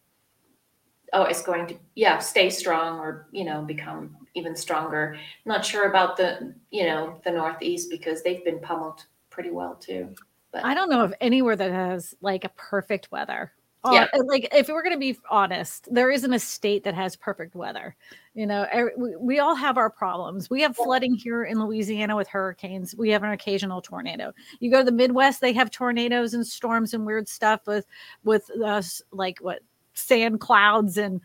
oh, it's going to yeah stay strong or you know become even stronger. Not sure about the you know the Northeast because they've been pummeled pretty well too. But I don't know of anywhere that has like a perfect weather. Yeah. Uh, like if we're going to be honest, there isn't a state that has perfect weather. You know, we, we all have our problems. We have flooding here in Louisiana with hurricanes. We have an occasional tornado. You go to the Midwest, they have tornadoes and storms and weird stuff with with us like what sand clouds and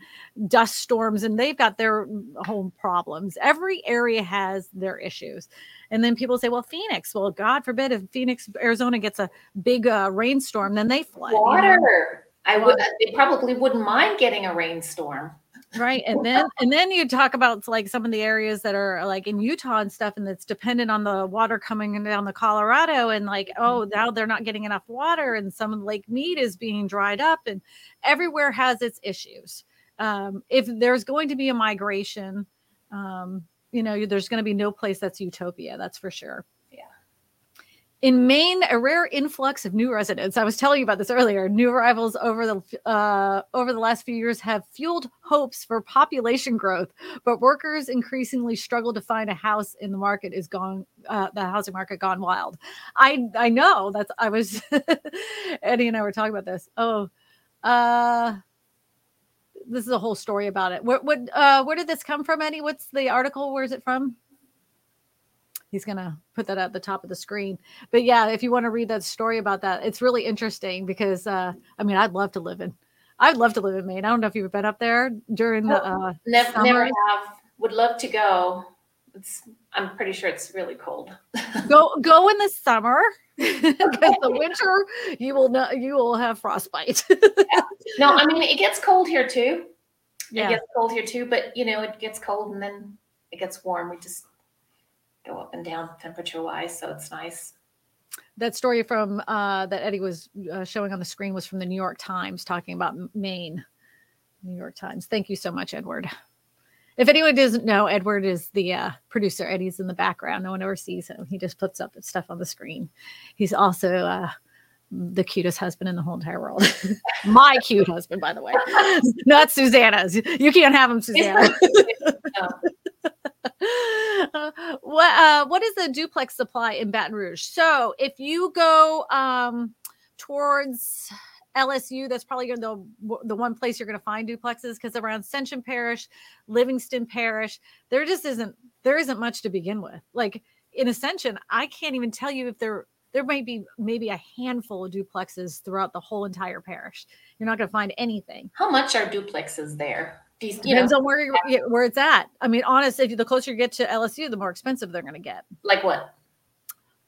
dust storms and they've got their home problems. Every area has their issues. And then people say well phoenix well god forbid if phoenix arizona gets a big uh, rainstorm then they flood water you know? i would they probably wouldn't mind getting a rainstorm right and then and then you talk about like some of the areas that are like in utah and stuff and that's dependent on the water coming down the colorado and like oh mm-hmm. now they're not getting enough water and some of lake mead is being dried up and everywhere has its issues um, if there's going to be a migration um, you know there's going to be no place that's utopia that's for sure in Maine, a rare influx of new residents. I was telling you about this earlier. New arrivals over the uh, over the last few years have fueled hopes for population growth, but workers increasingly struggle to find a house in the market is gone. Uh, the housing market gone wild. I I know that's. I was Eddie and I were talking about this. Oh, uh, this is a whole story about it. What what uh, where did this come from, Eddie? What's the article? Where is it from? He's going to put that at the top of the screen. But yeah, if you want to read that story about that, it's really interesting because uh, I mean, I'd love to live in. I'd love to live in Maine. I don't know if you've been up there during the uh, never, summer. never have. Would love to go. It's, I'm pretty sure it's really cold. go go in the summer because the winter you will not you will have frostbite. yeah. No, I mean it gets cold here too. Yeah. It gets cold here too, but you know it gets cold and then it gets warm. We just go up and down temperature wise. So it's nice. That story from uh, that Eddie was uh, showing on the screen was from the New York Times talking about Maine. New York Times. Thank you so much, Edward. If anyone doesn't know, Edward is the uh, producer. Eddie's in the background. No one ever sees him. He just puts up stuff on the screen. He's also uh, the cutest husband in the whole entire world. My cute husband, by the way, not Susanna's. You can't have him, Susanna. what uh, what is the duplex supply in Baton Rouge? So if you go um, towards LSU, that's probably the the one place you're going to find duplexes because around Ascension Parish, Livingston Parish, there just isn't there isn't much to begin with. Like in Ascension, I can't even tell you if there there might be maybe a handful of duplexes throughout the whole entire parish. You're not going to find anything. How much are duplexes there? Depends know, on where you're, where it's at. I mean, honestly, the closer you get to LSU, the more expensive they're going to get. Like what?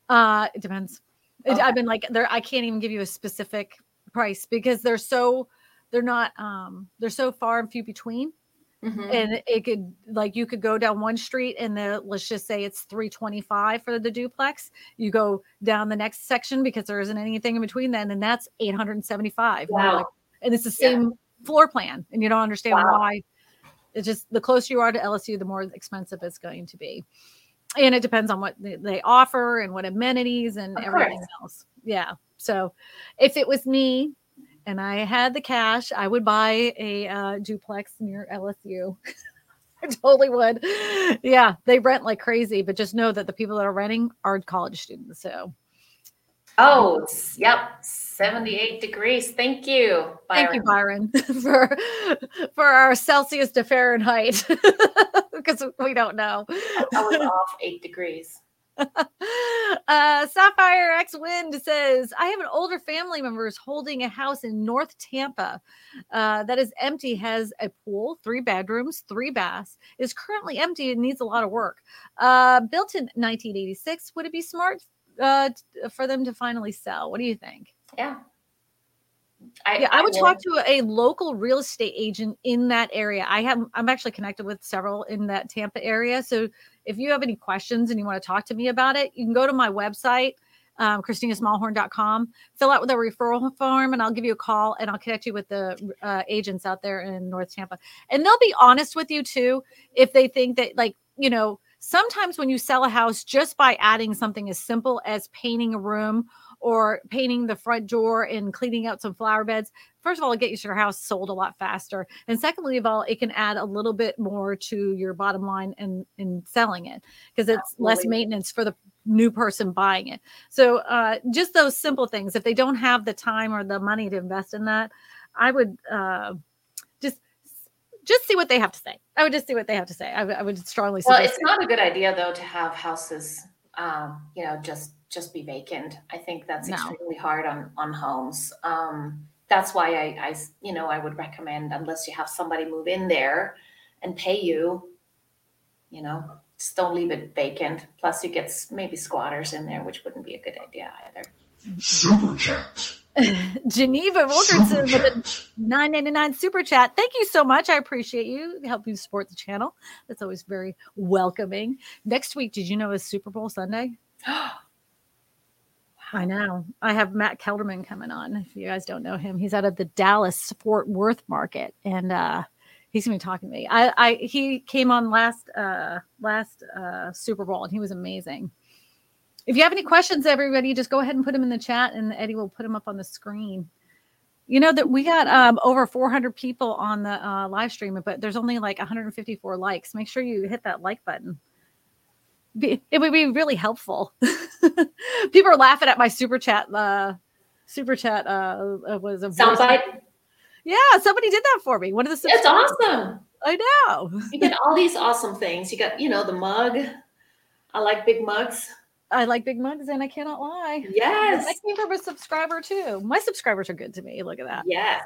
Uh, it depends. Okay. I've been like there. I can't even give you a specific price because they're so they're not um they're so far and few between Mhm. and it could like you could go down one street and the let's just say it's 325 for the duplex you go down the next section because there isn't anything in between then and that's 875 And Wow. like- and it's the Yeah. Floor plan and you don't understand Wow. why it's just the closer you are to lsu the more expensive it's going to be and it depends on what they, they offer and what amenities and Of everything course. else yeah so if it was me and I had the cash, I would buy a uh, duplex near LSU. I totally would. Yeah, they rent like crazy, but just know that the people that are renting are college students. So Oh, yep, 78 degrees. Thank you. Byron. thank you, Byron. For for our Celsius to Fahrenheit because we don't know. I was off eight degrees. uh, Sapphire X Wind says, I have an older family member who's holding a house in North Tampa uh, that is empty, has a pool, three bedrooms, three baths, is currently empty and needs a lot of work. Uh, built in 1986, would it be smart uh, for them to finally sell? What do you think? Yeah. I, yeah, I would will- talk to a local real estate agent in that area. I have I'm actually connected with several in that Tampa area. So if you have any questions and you want to talk to me about it, you can go to my website, um, christinasmallhorn.com, fill out with a referral form, and I'll give you a call and I'll connect you with the uh, agents out there in North Tampa. And they'll be honest with you too if they think that like, you know, sometimes when you sell a house just by adding something as simple as painting a room or painting the front door and cleaning out some flower beds, first of all, it gets your house sold a lot faster. And secondly of all, it can add a little bit more to your bottom line in, in selling it because it's less maintenance for the new person buying it. So uh, just those simple things, if they don't have the time or the money to invest in that, I would uh, just see what they have to say. I would just see what they have to say. I, would- I would strongly Well, suggest it's not a good idea though to have houses, um, you know, just just be vacant. I think that's No. extremely hard on on homes. Um, that's why I, I, you know, I would recommend unless you have somebody move in there and pay you, you know, just don't leave it vacant. Plus, you get maybe squatters in there, which wouldn't be a good idea either. Super chat. Geneva Wilkerson with a 999 super chat. Thank you so much. I appreciate you helping support the channel. That's always very welcoming. Next week, did you know is Super Bowl Sunday? I know. I have Matt Kelderman coming on. If you guys don't know him, he's out of the Dallas Fort Worth market, and uh, he's gonna be talking to me. I, I he came on last uh, last uh, Super Bowl, and he was amazing. If you have any questions, everybody, just go ahead and put them in the chat, and Eddie will put them up on the screen. You know that we got um, over 400 people on the uh, live stream, but there's only like 154 likes. Make sure you hit that like button. Be, it would be really helpful. people are laughing at my super chat. Uh, super chat uh, uh, was a Soundbite. Yeah, somebody did that for me. One of the It's awesome. I know. You get all these awesome things. You got, you know, the mug. I like big mugs. I like big mugs, and I cannot lie. Yes. I came from a subscriber too. My subscribers are good to me. Look at that. Yes.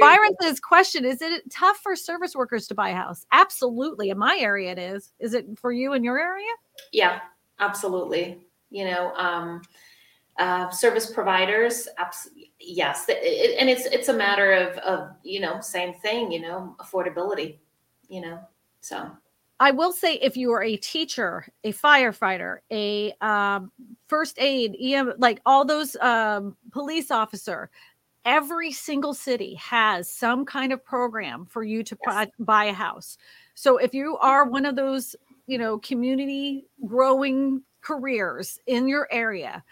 Byron says, question Is it tough for service workers to buy a house? Absolutely. In my area, it is. Is it for you in your area? Yeah, absolutely. You know, um, uh, service providers, abs- yes, It- it- and it's it's a matter of of you know same thing. You know, affordability. You know, so I will say if you are a teacher, a firefighter, a um, first aid, EM, like all those um, police officer, every single city has some kind of program for you to Yes. buy, buy a house. So if you are one of those, you know, community growing careers in your area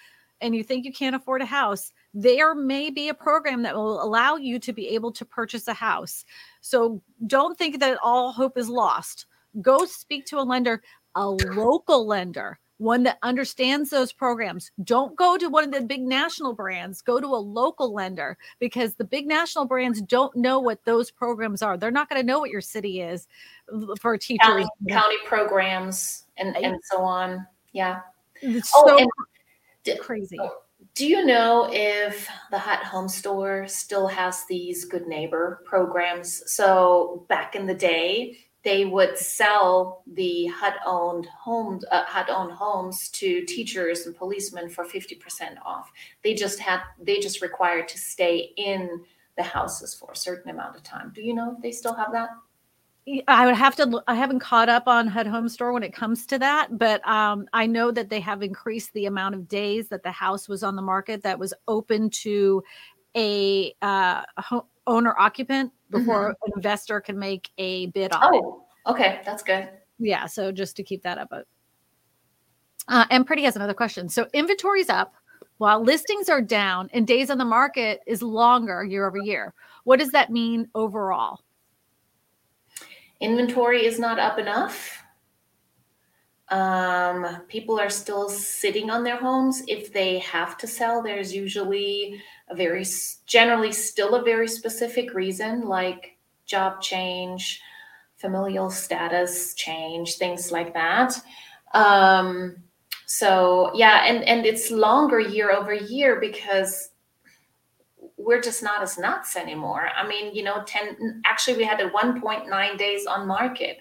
and you think you can't afford a house, there may be a program that will allow you to be able to purchase a house. So don't think that all hope is lost go speak to a lender, a local lender, one that understands those programs. Don't go to one of the big national brands, go to a local lender because the big national brands don't know what those programs are. They're not going to know what your city is for teachers. county, county programs and and so on. Yeah. It's Oh, so d- crazy. Oh, do you know if the HUD Home Store still has these Good Neighbor programs? So back in the day, they would sell the HUD owned homes, uh, HUD owned homes to teachers and policemen for 50% off. They just had, they just required to stay in the houses for a certain amount of time. Do you know if they still have that? I would have to. I haven't caught up on HUD Home Store when it comes to that, but um, I know that they have increased the amount of days that the house was on the market that was open to a uh, owner occupant before an investor can make a bid on it. Oh, okay, that's good. Yeah, so just to keep that up. Uh, and Pretty has another question. So inventory's up while listings are down and days on the market is longer year over year. What does that mean overall? Inventory is not up enough. Um, people are still sitting on their homes. If they have to sell, there's usually a very, generally still a very specific reason, like job change, familial status change, things like that. Um, so yeah, and and it's longer year over year because we're just not as nuts anymore. I mean, you know, 10 actually we had a 1.9 days on market.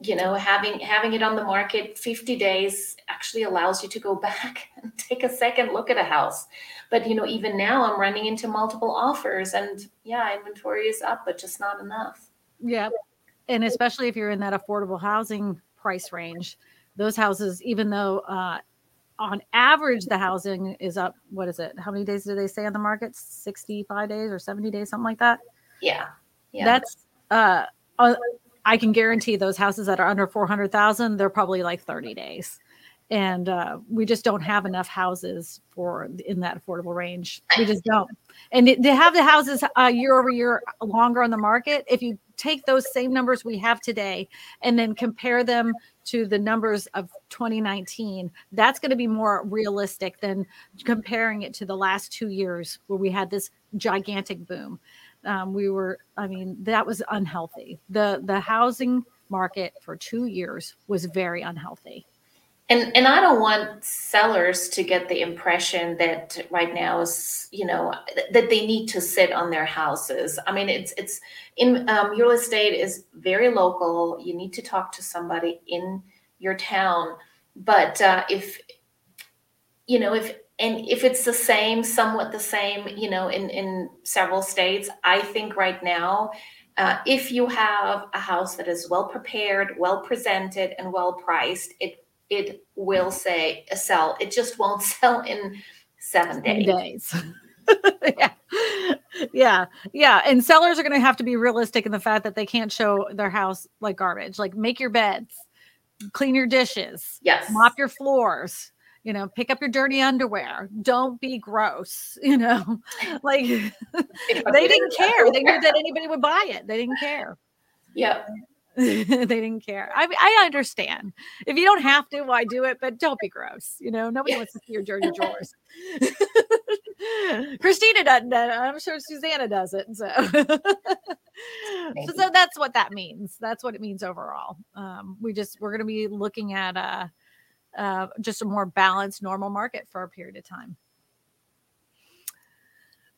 You know, having having it on the market 50 days actually allows you to go back and take a second look at a house. But you know, even now I'm running into multiple offers and yeah, inventory is up, but just not enough. Yeah. And especially if you're in that affordable housing price range, those houses, even though uh, on average the housing is up, what is it? How many days do they say on the market? 65 days or 70 days, something like that. Yeah. Yeah. That's, uh, uh, I can guarantee those houses that are under 400,000, they're probably like 30 days. And uh, we just don't have enough houses for in that affordable range. We just don't. And to have the houses uh, year over year longer on the market, if you take those same numbers we have today and then compare them to the numbers of 2019, that's going to be more realistic than comparing it to the last two years where we had this gigantic boom. Um, we were, I mean, that was unhealthy. The the housing market for two years was very unhealthy. And and I don't want sellers to get the impression that right now is you know that they need to sit on their houses. I mean, it's it's in um, real estate is very local. You need to talk to somebody in your town, but uh, if you know if and if it's the same, somewhat the same, you know, in in several states, I think right now. Uh, if you have a house that is well prepared, well presented, and well priced, it it will say sell. It just won't sell in seven in days. days. yeah. Yeah. Yeah. And sellers are going to have to be realistic in the fact that they can't show their house like garbage. Like make your beds, clean your dishes, Yes. mop your floors, you know, pick up your dirty underwear. Don't be gross, you know, like they didn't care. They knew that anybody would buy it. They didn't care. Yeah. they didn't care. I I understand. If you don't have to, why do it? But don't be gross. You know, nobody wants to see your dirty drawers. Christina doesn't. I'm sure Susanna doesn't. So. so, so that's what that means. That's what it means overall. Um, we just we're going to be looking at uh, uh, just a more balanced, normal market for a period of time.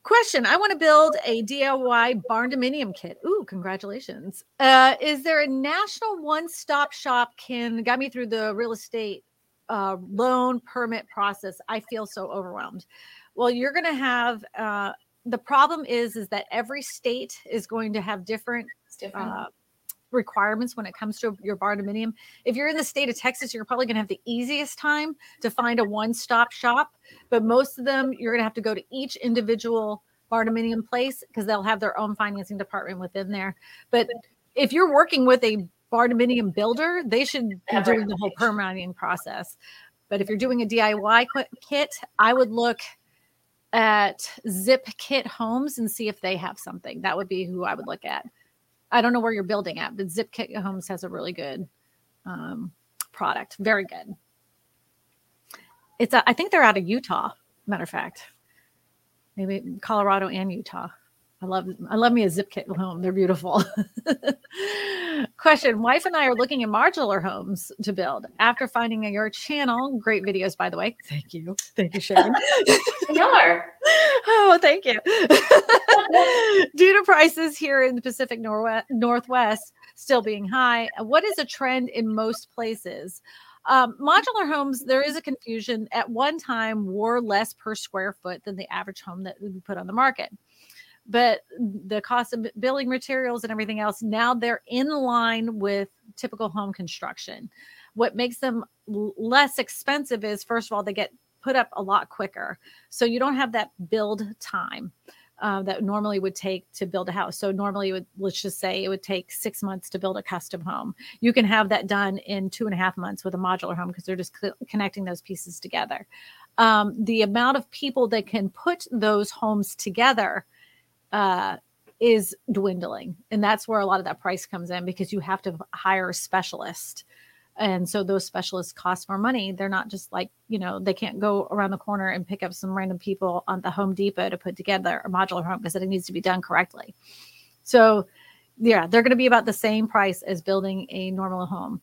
Question I want to build a DIY barn dominium kit. Ooh, congratulations. Uh, is there a national one stop shop can guide me through the real estate uh, loan permit process? I feel so overwhelmed. Well, you're going to have uh, the problem is is that every state is going to have different different. Requirements when it comes to your barn dominium. If you're in the state of Texas, you're probably going to have the easiest time to find a one-stop shop. But most of them, you're going to have to go to each individual barn dominium place because they'll have their own financing department within there. But if you're working with a barn dominium builder, they should be doing the whole permitting process. But if you're doing a DIY kit, I would look at Zip Kit Homes and see if they have something. That would be who I would look at. I don't know where you're building at, but Zip Kit Homes has a really good um, product. Very good. It's a, I think they're out of Utah. Matter of fact, maybe Colorado and Utah. I love I love me a Zip Kit home. They're beautiful. Question Wife and I are looking at modular homes to build. After finding your channel, great videos, by the way. Thank you. Thank you, Sharon. They are. oh, thank you. Due to prices here in the Pacific Norwe- Northwest still being high, what is a trend in most places? Um, modular homes, there is a confusion. At one time, were less per square foot than the average home that we put on the market. But the cost of building materials and everything else, now they're in line with typical home construction. What makes them l- less expensive is, first of all, they get put up a lot quicker. So you don't have that build time uh, that normally would take to build a house. So normally, would let's just say it would take six months to build a custom home. You can have that done in two and a half months with a modular home because they're just cl- connecting those pieces together. Um, the amount of people that can put those homes together uh, is dwindling, and that's where a lot of that price comes in because you have to hire a specialist. And so those specialists cost more money. They're not just like you know they can't go around the corner and pick up some random people on the home depot to put together a modular home because it needs to be done correctly. So yeah they're going to be about the same price as building a normal home.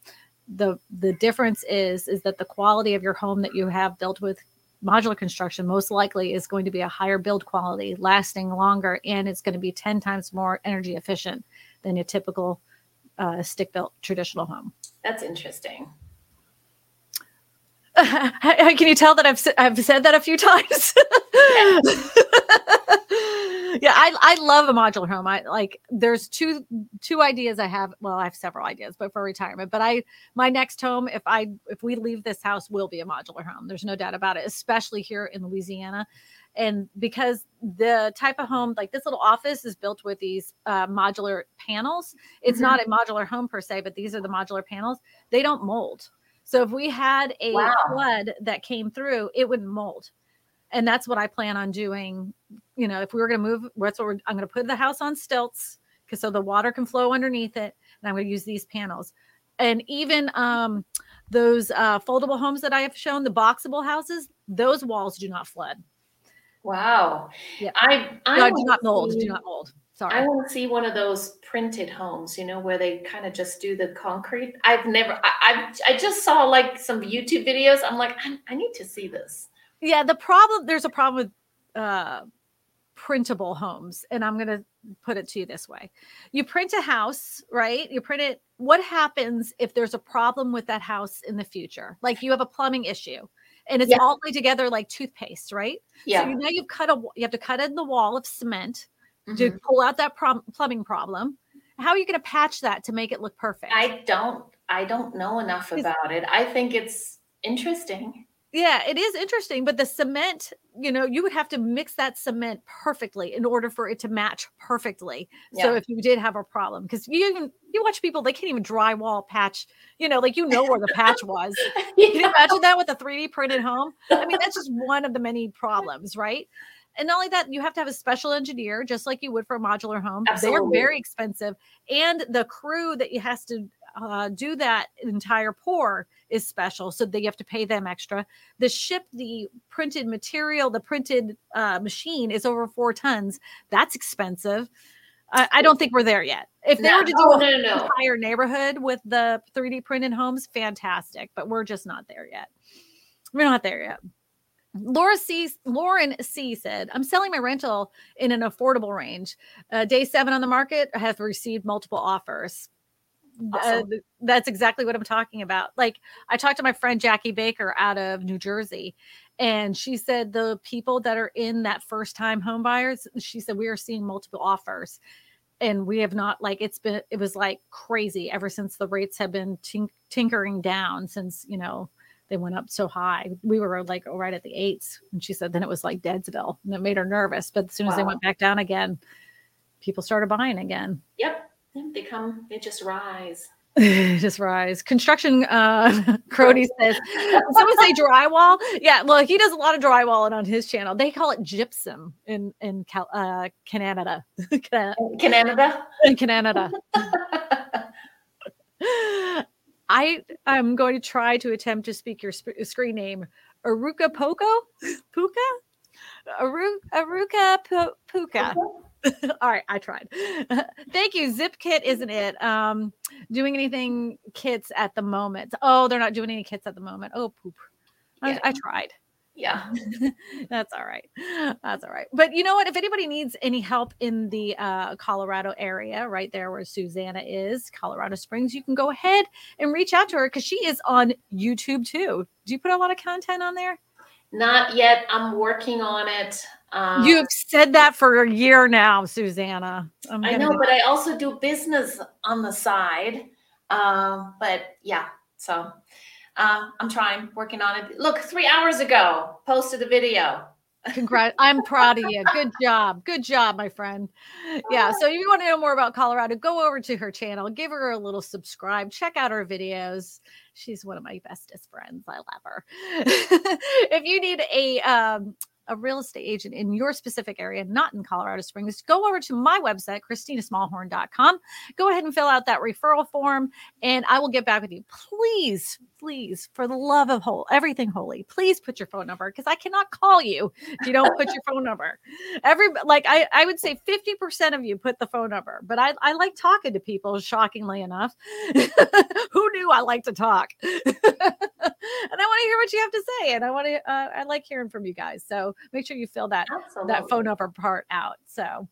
The the difference is is that the quality of your home that you have built with modular construction most likely is going to be a higher build quality lasting longer and it's going to be 10 times more energy efficient than a typical uh, stick built traditional home That's interesting. Can you tell that I've I've said that a few times? yeah, I I love a modular home. I like there's two two ideas I have. Well, I have several ideas, but for retirement. But I my next home, if I if we leave this house, will be a modular home. There's no doubt about it, especially here in Louisiana. And because the type of home, like this little office, is built with these uh, modular panels, it's Mhm. not a modular home per se, but these are the modular panels. They don't mold. So if we had a Wow. flood that came through, it would mold. And that's what I plan on doing. You know, if we were going to move, that's what we're, I'm going to put the house on stilts because so the water can flow underneath it. And I'm going to use these panels. And even um, those uh, foldable homes that I have shown, the boxable houses, those walls do not flood. Wow. Yeah. I I No, do not mold. Do not mold. Sorry. I want to see one of those printed homes, you know, where they kind of just do the concrete. I've never, I, I, I just saw like some YouTube videos. I'm like, I, I need to see this. yeah the problem there's a problem with uh printable homes and i'm going to put it to you this way you print a house right you print it what happens if there's a problem with that house in the future like you have a plumbing issue and it's Yeah. all laid together like toothpaste right Yeah. so you know you've cut a you have to cut in the wall of cement to Mhm. pull out that prob- plumbing problem how are you going to patch that to make it look perfect I don't, I don't know enough about it. I think it's interesting. Yeah, it is interesting, but the cement, you know, you would have to mix that cement perfectly in order for it to match perfectly. So if you did have a problem, because you even you watch people, they can't even drywall patch, you know, like you know where the patch was. Can you Yeah. imagine that with a 3D printed home? I mean, that's just one of the many problems, right? And not only that, you have to have a special engineer, just like you would for a modular home. Absolutely. They're very expensive, and the crew that you has to uh, do that entire pour is special, so they have to pay them extra. The ship, the printed material, the printed uh, machine is over four tons. That's expensive. I, I don't think we're there yet. If they No, were to do oh, no, no. entire neighborhood with the 3D printed homes, fantastic. But we're just not there yet. We're not there yet. Laura C. Lauren C. said, "I'm selling my rental in an affordable range. Uh, day seven on the market. I have received multiple offers. Uh, Awesome. th- that's exactly what I'm talking about. Like I talked to my friend Jackie Baker out of New Jersey, and she said the people that are in that first time home buyers, she said we are seeing multiple offers." and we have not like it's been it was like crazy ever since the rates have been tink- tinkering down since you know they went up so high. We were like right at the eights and she said then it was like deadsville and it made her nervous. But as soon as they went back down again people started buying again. Yep. They come, they just rise. just rise. Construction uh crony says someone say drywall? Yeah well he does a lot of drywalling on his channel. They call it gypsum in in Cal- uh canada. Can- Canada. in canada I am going to try to attempt to speak your sp- screen name. Aruka Poco? Puka? Aru- Aruka Pu- Puka. All right, I tried. Thank you. Zip kit isn't it? Um, doing anything kits at the moment. Oh, they're not doing any kits at the moment. Oh, poop. I, I tried. Yeah. That's all right. That's all right. But you know what? If anybody needs any help in the uh, Colorado area, right there where Susanna is, Colorado Springs, you can go ahead and reach out to her because she is on YouTube too. Do you put a lot of content on there? Not yet. I'm working on it. Um, You've said that for a year now, Susanna. I know, be- but I also do business on the side. Um, but yeah, so uh, I'm trying, working on it. Look, three hours ago, posted a video. Congrats. I'm proud of you. Good job. Good job, my friend. Yeah. So if you want to know more about Colorado, go over to her channel, give her a little subscribe, check out her videos. She's one of my bestest friends. I love her. if you need a um a real estate agent in your specific area, not in Colorado Springs, go over to my website, christinasmallhorn.com. Go ahead and fill out that referral form, and I will get back with you. Please, please, for the love of whole everything holy, please put your phone number because I cannot call you if you don't put your phone number. Every like I, I would say 50% of you put the phone number, but I, I like talking to people, shockingly enough. Who knew I like to talk? and I want to hear what you have to say. And I want to uh, I like hearing from you guys. So make sure you fill that Absolutely. that phone number part out. So,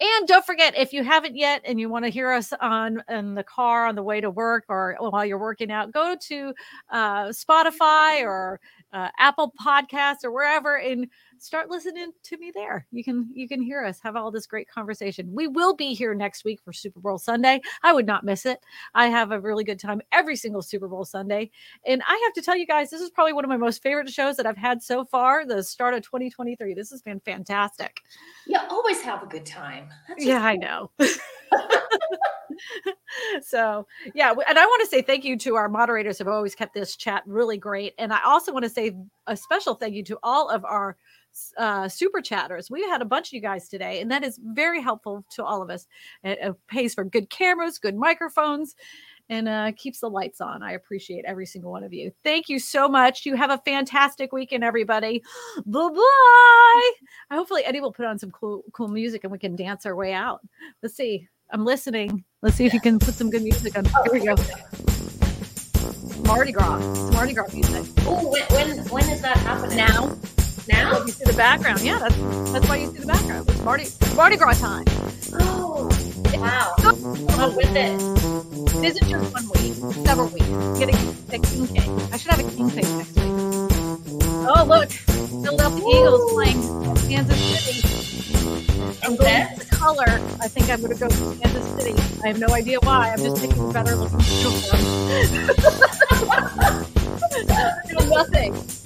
and don't forget if you haven't yet and you want to hear us on in the car on the way to work or while you're working out, go to uh, Spotify or uh, Apple Podcasts or wherever and start listening to me there. You can you can hear us have all this great conversation. We will be here next week for Super Bowl Sunday. I would not miss it. I have a really good time every single Super Bowl Sunday. And I have to tell you guys, this is probably one of my most favorite shows that I've had so far, the start of 2023. This has been fantastic. You always have a good time. That's Yeah, I know. so, yeah, and I want to say thank you to our moderators who have always kept this chat really great. And I also want to say a special thank you to all of our uh, super chatters. We had a bunch of you guys today, and that is very helpful to all of us. It, it pays for good cameras, good microphones, and uh, keeps the lights on. I appreciate every single one of you. Thank you so much. You have a fantastic weekend, everybody. Bye bye. Hopefully, Eddie will put on some cool, cool music, and we can dance our way out. Let's see. I'm listening. Let's see if you can put some good music on. Here we go. Mardi Gras. It's Mardi Gras music. Oh, when, when when is that happening? Now, Now? you see the background. Yeah, that's that's why you see the background. It's Mardi Mardi Gras time. Oh, wow. I'm with it. It isn't just one week, several weeks. Getting a king cake. I should have a king cake next week. Oh, look. Philadelphia Eagles playing Kansas City. I'm going with the color. I think I'm going to go to Kansas City. I have no idea why. I'm just picking better looking uniforms. Nothing.